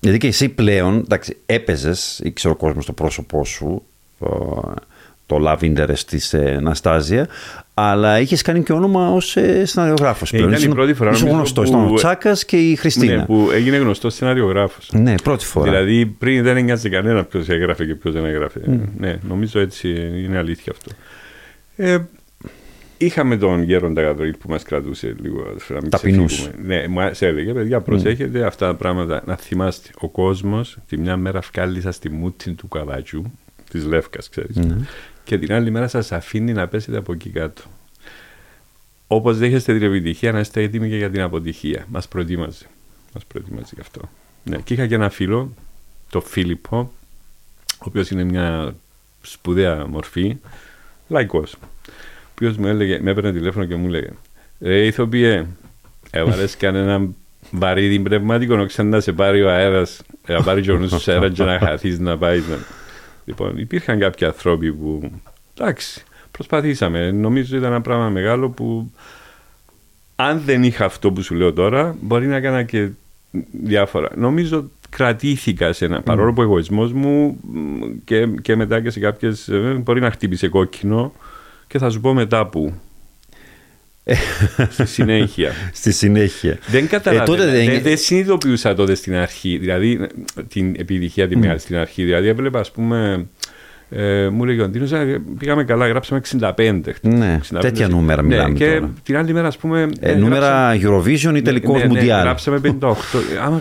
Γιατί και εσύ πλέον εντάξει, έπαιζες, ήξερε ο κόσμος το πρόσωπό σου, το, το love interest της ε, Ναστάζια, αλλά είχες κάνει και όνομα ως ε, σεναριογράφος. Ε, ήταν η πρώτη φορά, Ήσουν νομίζω, γνωστός. που- Ήταν ο Τσάκας και η Χριστίνα. Ναι, που έγινε γνωστός σενάριογράφο. Ναι, πρώτη φορά. Δηλαδή πριν δεν ένοιαζε κανένα ποιος έγραφε και ποιος δεν έγραφε. Ναι, νομίζω έτσι είναι αλήθεια αυτό. Ε, είχαμε τον Γέροντα Γαβρίλ που μας κρατούσε λίγο να μην Ταπεινούς. ξεφύγουμε. Ναι, μα έλεγε, παιδιά, προσέχετε αυτά τα πράγματα. Να θυμάστε, ο κόσμος τη μια μέρα φκάλισα στη μούτη του καβάτζου, της Λεύκας, ξέρεις. Ναι. Και την άλλη μέρα σας αφήνει να πέσετε από εκεί κάτω. Όπως δέχεστε την επιτυχία, να είστε έτοιμοι και για την αποτυχία. Μας προετοίμαζε. Μας προετοίμαζε γι' αυτό. Ναι, και είχα και ένα φίλο, το Φίλιππο, ο οποίος είναι μια σπουδαία μορφή, λαϊκός. Ο οποίο μου έλεγε, με έπαιρνε τηλέφωνο και μου έλεγε: Ρε ηθοποιέ, έβαλε κανένα βαρύδι πνευματικό, να ξανά σε πάρει ο αέρας, να πάρει και ο νους σου αέρας και να χαθείς να πάεις. να- Λοιπόν, υπήρχαν κάποιοι άνθρωποι που. Εντάξει, προσπαθήσαμε. Νομίζω ήταν ένα πράγμα μεγάλο που αν δεν είχα αυτό που σου λέω τώρα, μπορεί να έκανα και διάφορα. Νομίζω κρατήθηκα σε ένα, παρόλο που ο εγωισμός μου μ, και, και μετά και σε κάποιες, ε, μπορεί να χτύπησε κόκκινο και θα σου πω μετά που. Στη συνέχεια. Στη συνέχεια. Δεν καταλαβαίνω. Ε, δεν... δεν, δεν συνειδητοποιούσα τότε στην αρχή, δηλαδή την επιτυχία τη μεγάλη στην αρχή. Δηλαδή έβλεπα, ας πούμε, ε, μου λέει ο Αντίνος, πήγαμε καλά, γράψαμε 65. Ναι, 65. τέτοια νούμερα ναι, μιλάμε. Και τώρα. την άλλη μέρα, ας πούμε. Ε, ε νούμερα Eurovision ή τελικός ναι, ναι, ναι, γράψαμε 58. Άμα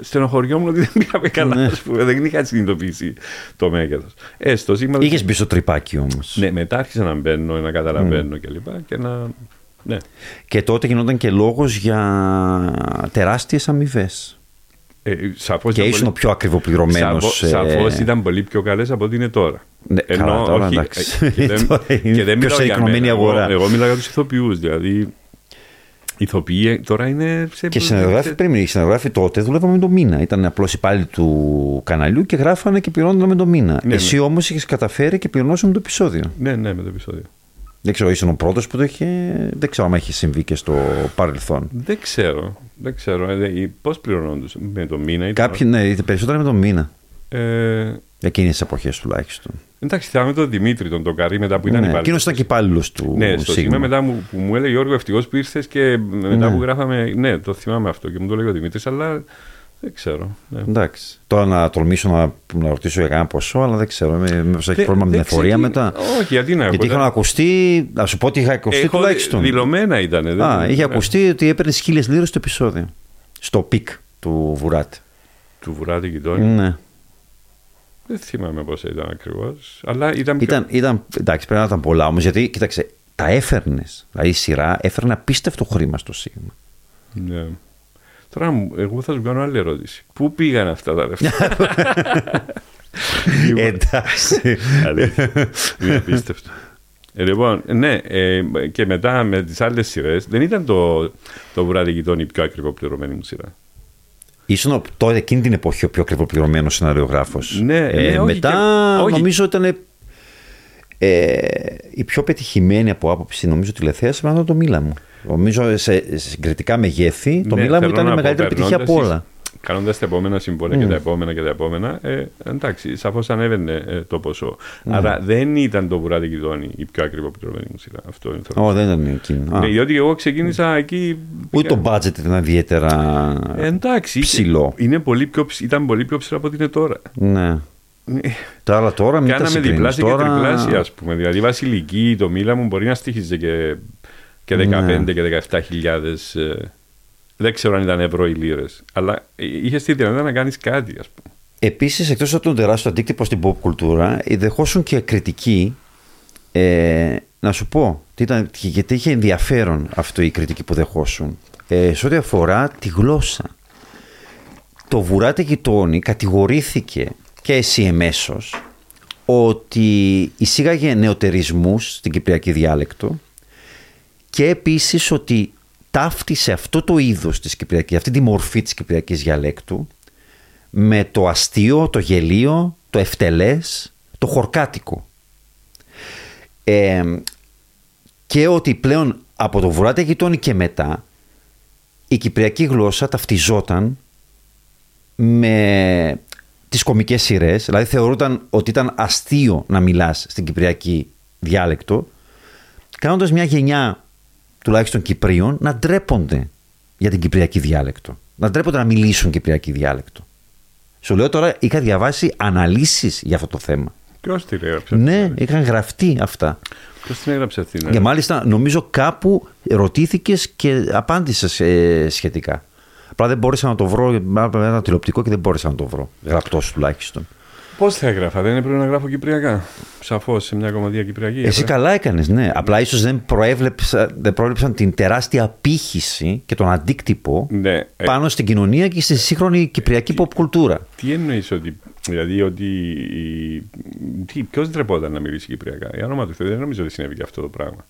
στενοχωριόμουν ότι δεν πήγαμε καλά, ναι. ας πούμε, δεν είχα συνειδητοποιήσει το μέγεθος. Έστω, Είχες μπει στο τρυπάκι όμως. Ναι, μετά άρχισα να μπαίνω, να καταλαβαίνω mm. κλπ. Και, να... ναι. και τότε γινόταν και λόγος για τεράστιες αμοιβές. Ε, και ήσουν ο πιο ακριβοπληρωμένος. Σαφώ ε... ήταν πολύ πιο καλές από ό,τι είναι τώρα. Ναι, Ενώ, καλά, τώρα, όχι, εντάξει. Και δεν, και δεν μιλάω για μένα. Αγορά. Εγώ, εγώ μιλάω για τους ηθοποιούς. Δηλαδή, ηθοποιοί τώρα είναι σε. Και συνεργάφοι πριν, οι συνεργάφοι τότε δούλευαμε με το μήνα. Ήταν απλώς υπάλληλοι του καναλιού και γράφανε και πληρώνονταν με το μήνα. Ναι, Εσύ ναι. όμως είχες καταφέρει και πληρώνωσε με το επεισόδιο. Ναι, ναι, με το επεισόδιο. Δεν ξέρω, ήσουν ο πρώτος που το είχε. Δεν ξέρω αν έχει συμβεί και στο παρελθόν. Δεν ξέρω. Δεν ξέρω. Ε, Πώς πληρωνόντουσαν με το μήνα. Ή Κάποιοι, ναι, περισσότερο με το μήνα. Ε... Εκείνες τις εποχές τουλάχιστον. Εντάξει, θυμάμαι τον Δημήτρη, τον Τοκαρή μετά που ήταν ναι, υπάλληλος. Εκείνος ήταν και υπάλληλος του. Ναι, στο σημείο μετά μου, που μου έλεγε Γιώργο, ευτυχώς που ήρθες και μετά ναι. που γράφαμε. Ναι, το θυμάμαι αυτό και μου το έλεγε ο Δημήτρης, αλλά δεν ξέρω. Ναι. Εντάξει. Τώρα να τολμήσω να, να ρωτήσω για κανένα ποσό, αλλά δεν ξέρω. Μήπω έχει πρόβλημα με την εφορία μετά. Όχι, γιατί να Γιατί είχαν ακουστεί. Α σου πω ότι είχα ακουστεί Έχω τουλάχιστον. Δηλωμένα ήταν. Α, είχε ναι. ακουστεί ότι έπαιρνε χίλιες λίρες το επεισόδιο. Στο peak του Βουράτε. Του Βουράτε Γειτόνοι. Ναι. Δεν θυμάμαι πώς ήταν ακριβώς. Αλλά ήταν, πιο... ήταν, ήταν. Εντάξει, πρέπει να ήταν πολλά όμως. Γιατί κοίταξε, τα έφερνες. Δηλαδή η σειρά έφερνε απίστευτο χρήμα στο Σίγμα. Ναι. Τώρα εγώ θα σου κάνω άλλη ερώτηση. Πού πήγαν αυτά τα λεφτά; Εντάξει. Είναι απίστευτο. Ε, λοιπόν, ναι, ε, και μετά με τις άλλες σειρές δεν ήταν το, το βράδυ γειτόν η πιο ακριβό πληρωμένη μου σειρά; Ήσουν τότε εκείνη την εποχή ο πιο ακριβοπληρωμένο σεναριογράφος. Ναι, ε, ναι, μετά και, νομίζω ήταν ε, η πιο πετυχημένη από άποψη νομίζω τηλεθέαση ήταν το Μίλα μου. Νομίζω σε συγκριτικά μεγέθη το ναι, Μίλα μου ήταν η μεγαλύτερη επιτυχία από όλα. Κάνοντας τα επόμενα συμβόλαια και τα επόμενα και τα επόμενα, ε, εντάξει, σαφώς ανέβαινε ε, το ποσό. Mm. Άρα δεν ήταν το βουράτι Κιδόνι η πιο ακριβό πληρωμένη μου σειρά. Αυτό είναι το oh, δεν ήταν εκείνο. Ναι, διότι εγώ ξεκίνησα εκεί. Ούτε το budget ήταν ιδιαίτερα ε, εντάξει, ψηλό. Είναι πολύ πιο, ήταν πολύ πιο ψηλό από ό,τι είναι τώρα. Ναι. Τα άλλα τώρα μην Κάναμε διπλάσια τώρα... και τριπλάσια, ας πούμε. Δηλαδή, βασιλική, το μίλα μου μπορεί να στήχιζε και, και 15 ναι. και 17 χιλιάδες. Ε, δεν ξέρω αν ήταν ευρώ ή λίρες. Αλλά είχες τη δυνατότητα να κάνεις κάτι, ας πούμε. Επίσης, εκτός από τον τεράστιο αντίκτυπο στην pop κουλτούρα, δεχόσουν και κριτική. Ε, να σου πω, ήταν, γιατί είχε ενδιαφέρον αυτό η κριτική που δεχόσουν. Ε, σε ό,τι αφορά τη γλώσσα. Το Βουράτε Γειτόνι κατηγορήθηκε και εσύ εμέσως ότι εισήγαγε νεοτερισμούς στην κυπριακή διάλεκτο και επίσης ότι ταύτισε αυτό το είδος της Κυπριακής, αυτή τη μορφή της Κυπριακής διαλέκτου με το αστείο, το γελίο, το ευτελές, το χορκάτικο. Ε, και ότι πλέον από το βουράτε γειτόνι και μετά η Κυπριακή γλώσσα ταυτιζόταν με τις κομικές σειρές, δηλαδή θεωρούταν ότι ήταν αστείο να μιλάς στην Κυπριακή διάλεκτο, κάνοντας μια γενιά τουλάχιστον Κυπρίων να ντρέπονται για την Κυπριακή διάλεκτο. Να ντρέπονται να μιλήσουν Κυπριακή διάλεκτο. Σου λέω τώρα, είχα διαβάσει αναλύσεις για αυτό το θέμα. Ποιος την έγραψε. Ναι, είχαν γραφτεί αυτά. Ποιος την έγραψε αυτή. Ναι. Και μάλιστα νομίζω κάπου ρωτήθηκες και απάντησες ε, σχετικά. Απλά δεν μπόρεσα να το βρω. Ένα τηλεοπτικό και δεν μπόρεσα να το βρω. Γραπτός τουλάχιστον. Πώς θα έγραφα, δεν έπρεπε να γράφω Κυπριακά. Σαφώς σε μια κομμωδία Κυπριακή. Εσύ καλά έκανες, ναι. Απλά ίσως δεν, δεν προέβλεψαν την τεράστια απήχηση και τον αντίκτυπο ναι, ε- πάνω στην κοινωνία και στη σύγχρονη Κυπριακή pop κουλτούρα. Τι εννοείς ότι. Δηλαδή ότι. Ποιος ντρεπόταν να μιλήσει Κυπριακά; Για όνομα του Θεού, δεν νομίζω ότι συνέβη και αυτό το πράγμα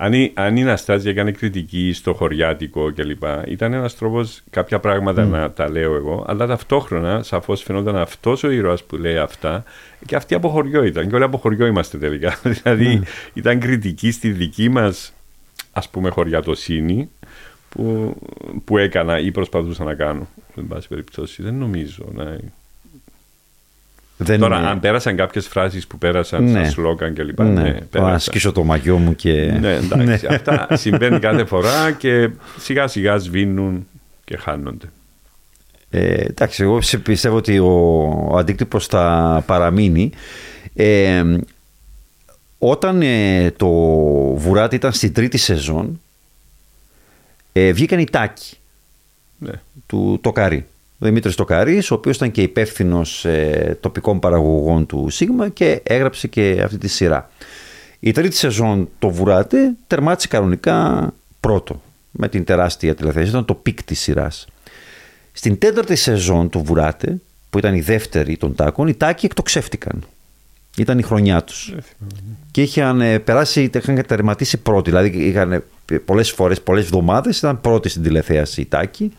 αν, αν η Ναστάζια έκανε κριτική στο χωριάτικο κλπ. Ήταν ένας τρόπος κάποια πράγματα mm. να τα λέω εγώ, αλλά ταυτόχρονα σαφώς φαινόταν αυτός ο ήρωας που λέει αυτά και αυτή από χωριό ήταν. Και όλοι από χωριό είμαστε τελικά. δηλαδή mm. ήταν κριτική στη δική μας ας πούμε χωριατοσύνη που, που έκανα ή προσπαθούσα να κάνω. Εν πάση περιπτώσει, δεν νομίζω να. Δεν Τώρα, αν πέρασαν κάποιες φράσεις που πέρασαν ναι. σαν σλόγκαν κλπ. Ναι, ναι να σκίσω το μαγιό μου και. Ναι, εντάξει. Ναι. Αυτά συμβαίνει κάθε φορά και σιγά σιγά σβήνουν και χάνονται. Ε, εντάξει, εγώ πιστεύω ότι ο, ο αντίκτυπος θα παραμείνει. Ε, όταν ε, το Βουράτι ήταν στην τρίτη σεζόν, ε, βγήκαν οι τάκοι ναι. του Τοκάρη. Ο Δημήτρης Τοκαρής, ο οποίος ήταν και υπεύθυνος ε, τοπικών παραγωγών του Σίγμα και έγραψε και αυτή τη σειρά. Η τρίτη σεζόν το Βουράτε τερμάτισε κανονικά πρώτο με την τεράστια τηλεθέαση, ήταν το peak της σειράς. Στην τέταρτη σεζόν του Βουράτε, που ήταν η δεύτερη των τάκων, οι τάκοι εκτοξεύτηκαν. Ήταν η χρονιά τους. Και είχαν ε, περάσει, είχαν τερματίσει πρώτοι. Δηλαδή είχαν πολλές φορές, πολλές εβδομάδες, ήταν πρώτοι στην τηλεθέαση οι τάκοι.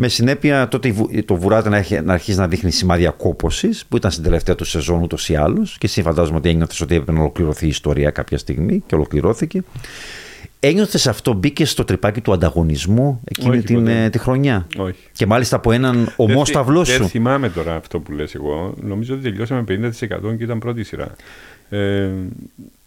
Με συνέπεια τότε το Βουράτε να, αρχίσει να δείχνει σημάδια κόπωσης, που ήταν στην τελευταία του σεζόν ούτως ή άλλως. Και εσύ φαντάζομαι ότι ένιωθες ότι έπρεπε να ολοκληρωθεί η ιστορία κάποια στιγμή και ολοκληρώθηκε. Ένιωθες αυτό, μπήκε στο τρυπάκι του ανταγωνισμού εκείνη την, ε, τη χρονιά; Όχι. Και μάλιστα από έναν ομόσταυλό σου. Δεν θυμάμαι τώρα αυτό που λες εγώ. Νομίζω ότι τελειώσαμε 50% και ήταν πρώτη σειρά. Ε,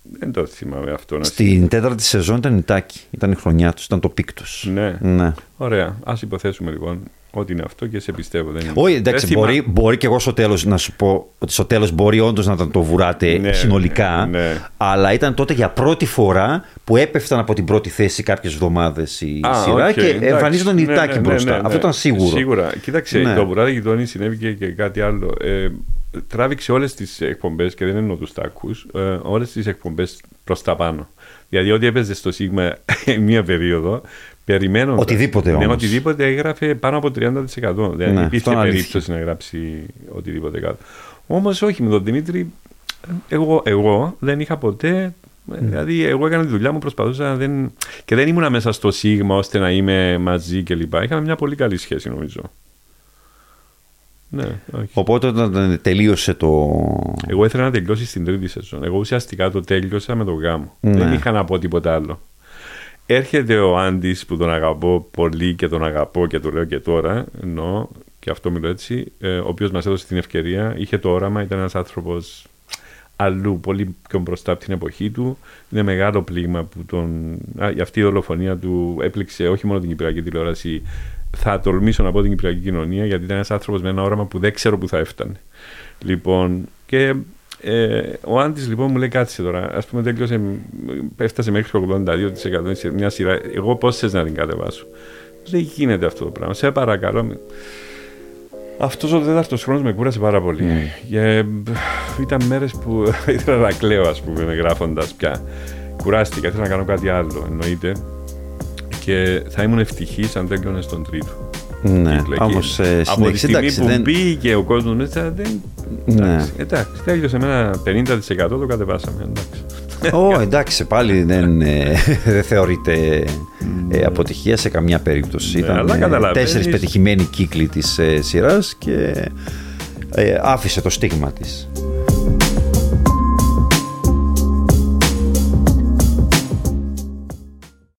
δεν το θυμάμαι αυτό. Στην τέταρτη σεζόν ήταν η Τάκη. Ήταν η χρονιά τους, ήταν το peak Ναι. ναι. Ωραία. Α υποθέσουμε λοιπόν ότι είναι αυτό και σε πιστεύω. Δεν είναι. Όχι, εντάξει, μπορεί, μπορεί και εγώ στο τέλος να σου πω ότι στο τέλος μπορεί όντως να το βουράτε ναι, συνολικά. Ναι. Αλλά ήταν τότε για πρώτη φορά που έπεφταν από την πρώτη θέση κάποιες εβδομάδες η Α, σειρά okay, και εμφανίζονταν η ναι, Τάκη ναι, μπροστά. Αυτό ήταν σίγουρο. Σίγουρα. Κοίταξε, το βουράτε γειτόνι συνέβη και, κάτι άλλο. Ε, τράβηξε όλες τις εκπομπές και δεν εννοώ τους τάκους, ε, όλες τις εκπομπές προς τα πάνω. Δηλαδή, ό,τι έπαιζε στο Σίγμα μία περίοδο, περιμένω. Οτιδήποτε ναι, οτιδήποτε έγραφε πάνω από 30%. Δεν ναι, υπήρχε περίπτωση να γράψει οτιδήποτε κάτω. Όμως όχι, με τον Δημήτρη, εγώ, εγώ δεν είχα ποτέ. Mm. Δηλαδή, εγώ έκανα τη δουλειά μου, προσπαθούσα δεν... και δεν ήμουν μέσα στο Σίγμα ώστε να είμαι μαζί κλπ. Είχαμε μια πολύ καλή σχέση, νομίζω. Ναι, όχι. Οπότε όταν τελείωσε το. Εγώ ήθελα να τελειώσει στην τρίτη σεζόν. Εγώ ουσιαστικά το τέλειωσα με τον γάμο. Ναι. Δεν είχα να πω τίποτα άλλο. Έρχεται ο Άντι που τον αγαπώ πολύ και τον αγαπώ και το λέω και τώρα. Ενώ και αυτό μιλώ έτσι. Ε, ο οποίος μας έδωσε την ευκαιρία, είχε το όραμα, ήταν ένας άνθρωπος αλλού, πολύ πιο μπροστά από την εποχή του. Είναι μεγάλο πλήγμα που τον. Α, αυτή η δολοφονία του έπληξε όχι μόνο την Κυπριακή τηλεόραση, θα τολμήσω να πω την Κυπριακή κοινωνία, γιατί ήταν ένας άνθρωπος με ένα όραμα που δεν ξέρω που θα έφτανε. Λοιπόν, και ε, ο Άντι λοιπόν μου λέει κάτσε τώρα. Α πούμε, τέλειωσε, έφτασε μέχρι το 82% σε μια σειρά. Εγώ πώ θε να την κατεβάσω. Δεν γίνεται αυτό το πράγμα. Σε παρακαλώ. Αυτός ο τέταρτος χρόνος με κούρασε πάρα πολύ. Mm. Και, ήταν μέρες που ήθελα να κλαίω, ας πούμε, γράφοντας πια. Κουράστηκα, ήθελα να κάνω κάτι άλλο, εννοείται και θα ήμουν ευτυχής αν τέλειωνε στον τρίτο. Ναι, όμως ε, Από τη στιγμή εντάξει, που δεν... μπήκε ο κόσμος μέσα, δεν. Ναι. Εντάξει, εντάξει, τέλειωσε με ένα 50% το κατεβάσαμε. Εντάξει. Ω, oh, εντάξει, πάλι δεν, ε, δεν θεωρείται ε, ναι. αποτυχία σε καμιά περίπτωση. Ναι, Ήταν ε, τέσσερις πετυχημένοι κύκλοι της ε, σειράς και ε, άφησε το στίγμα της.